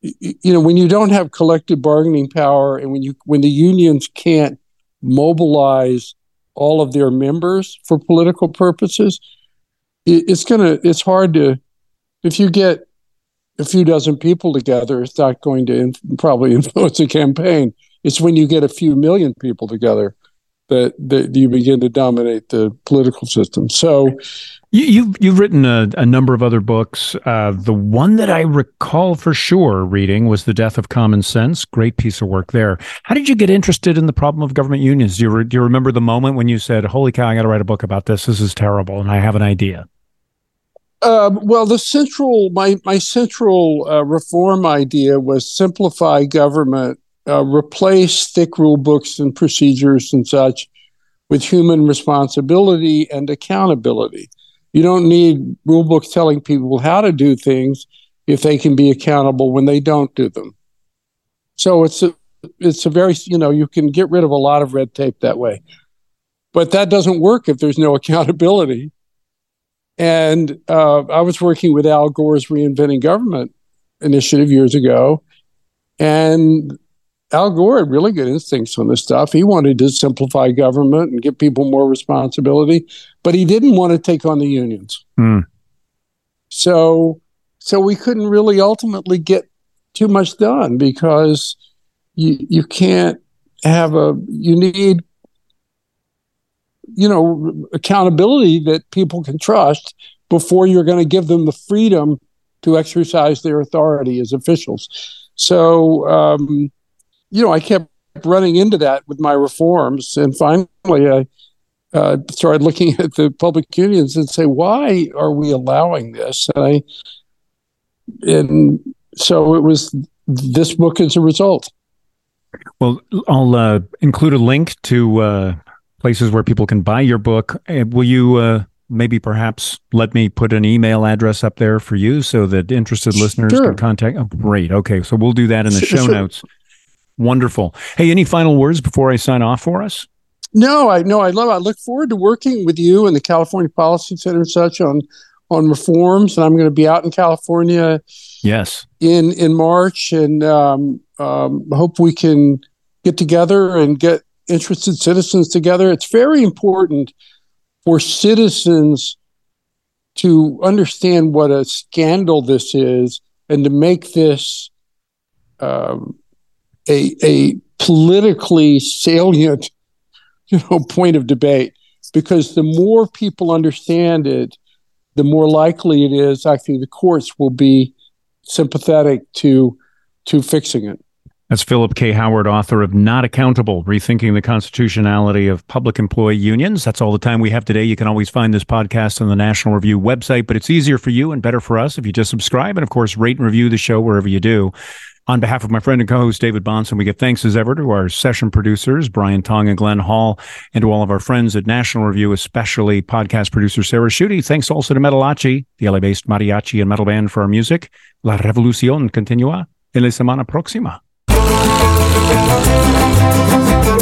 [SPEAKER 2] You know, when you don't have collective bargaining power, and when you when the unions can't mobilize all of their members for political purposes, it's gonna it's hard to if you get a few dozen people together, it's not going to probably influence a campaign. It's when you get a few million people together that, that you begin to dominate the political system. So,
[SPEAKER 1] you, have you've, you've written a, a, number of other books. Uh, the one that I recall for sure reading was "The Death of Common Sense." Great piece of work there. How did you get interested in the problem of government unions? Do you, re, do you remember the moment when you said, "Holy cow, I got to write a book about this. This is terrible, and I have an idea."
[SPEAKER 2] Um, well, the central my my central uh, reform idea was simplify government, uh, replace thick rule books and procedures and such with human responsibility and accountability. You don't need rule books telling people how to do things if they can be accountable when they don't do them. So it's a it's a very you know you can get rid of a lot of red tape that way, but that doesn't work if there's no accountability. And uh, I was working with Al Gore's Reinventing Government initiative years ago. And Al Gore had really good instincts on this stuff. He wanted to simplify government and give people more responsibility, but he didn't want to take on the unions. Mm. So, so we couldn't really ultimately get too much done because you you can't have a you need you know accountability that people can trust before you're going to give them the freedom to exercise their authority as officials. So, um, you know, I kept running into that with my reforms, and finally, I uh, started looking at the public unions and say, why are we allowing this? And I, and so it was this book as a result.
[SPEAKER 1] Well, I'll uh, include a link to uh, places where people can buy your book. Uh, will you uh, maybe perhaps let me put an email address up there for you so that interested listeners sure. can contact? Oh, great. Okay. So we'll do that in the show sure. notes. Wonderful. Hey, any final words before I sign off for us?
[SPEAKER 2] No, I know I love. I look forward to working with you and the California Policy Center and such on on reforms. And I'm going to be out in California.
[SPEAKER 1] Yes.
[SPEAKER 2] In in March, and um, um, hope we can get together and get interested citizens together. It's very important for citizens to understand what a scandal this is and to make this um, a, a politically salient you know point of debate because the more people understand it the more likely it is actually the courts will be sympathetic to to fixing it
[SPEAKER 1] that's Philip K. Howard, author of Not Accountable Rethinking the Constitutionality of Public Employee Unions. That's all the time we have today. You can always find this podcast on the National Review website, but it's easier for you and better for us if you just subscribe and, of course, rate and review the show wherever you do. On behalf of my friend and co-host David Bahnsen, we give thanks as ever to our session producers, Brian Tong and Glenn Hall, and to all of our friends at National Review, especially podcast producer Sarah Schutte. Thanks also to Metalachi, the LA-based mariachi and metal band for our music. La revolución continúa en la semana próxima. Thank you.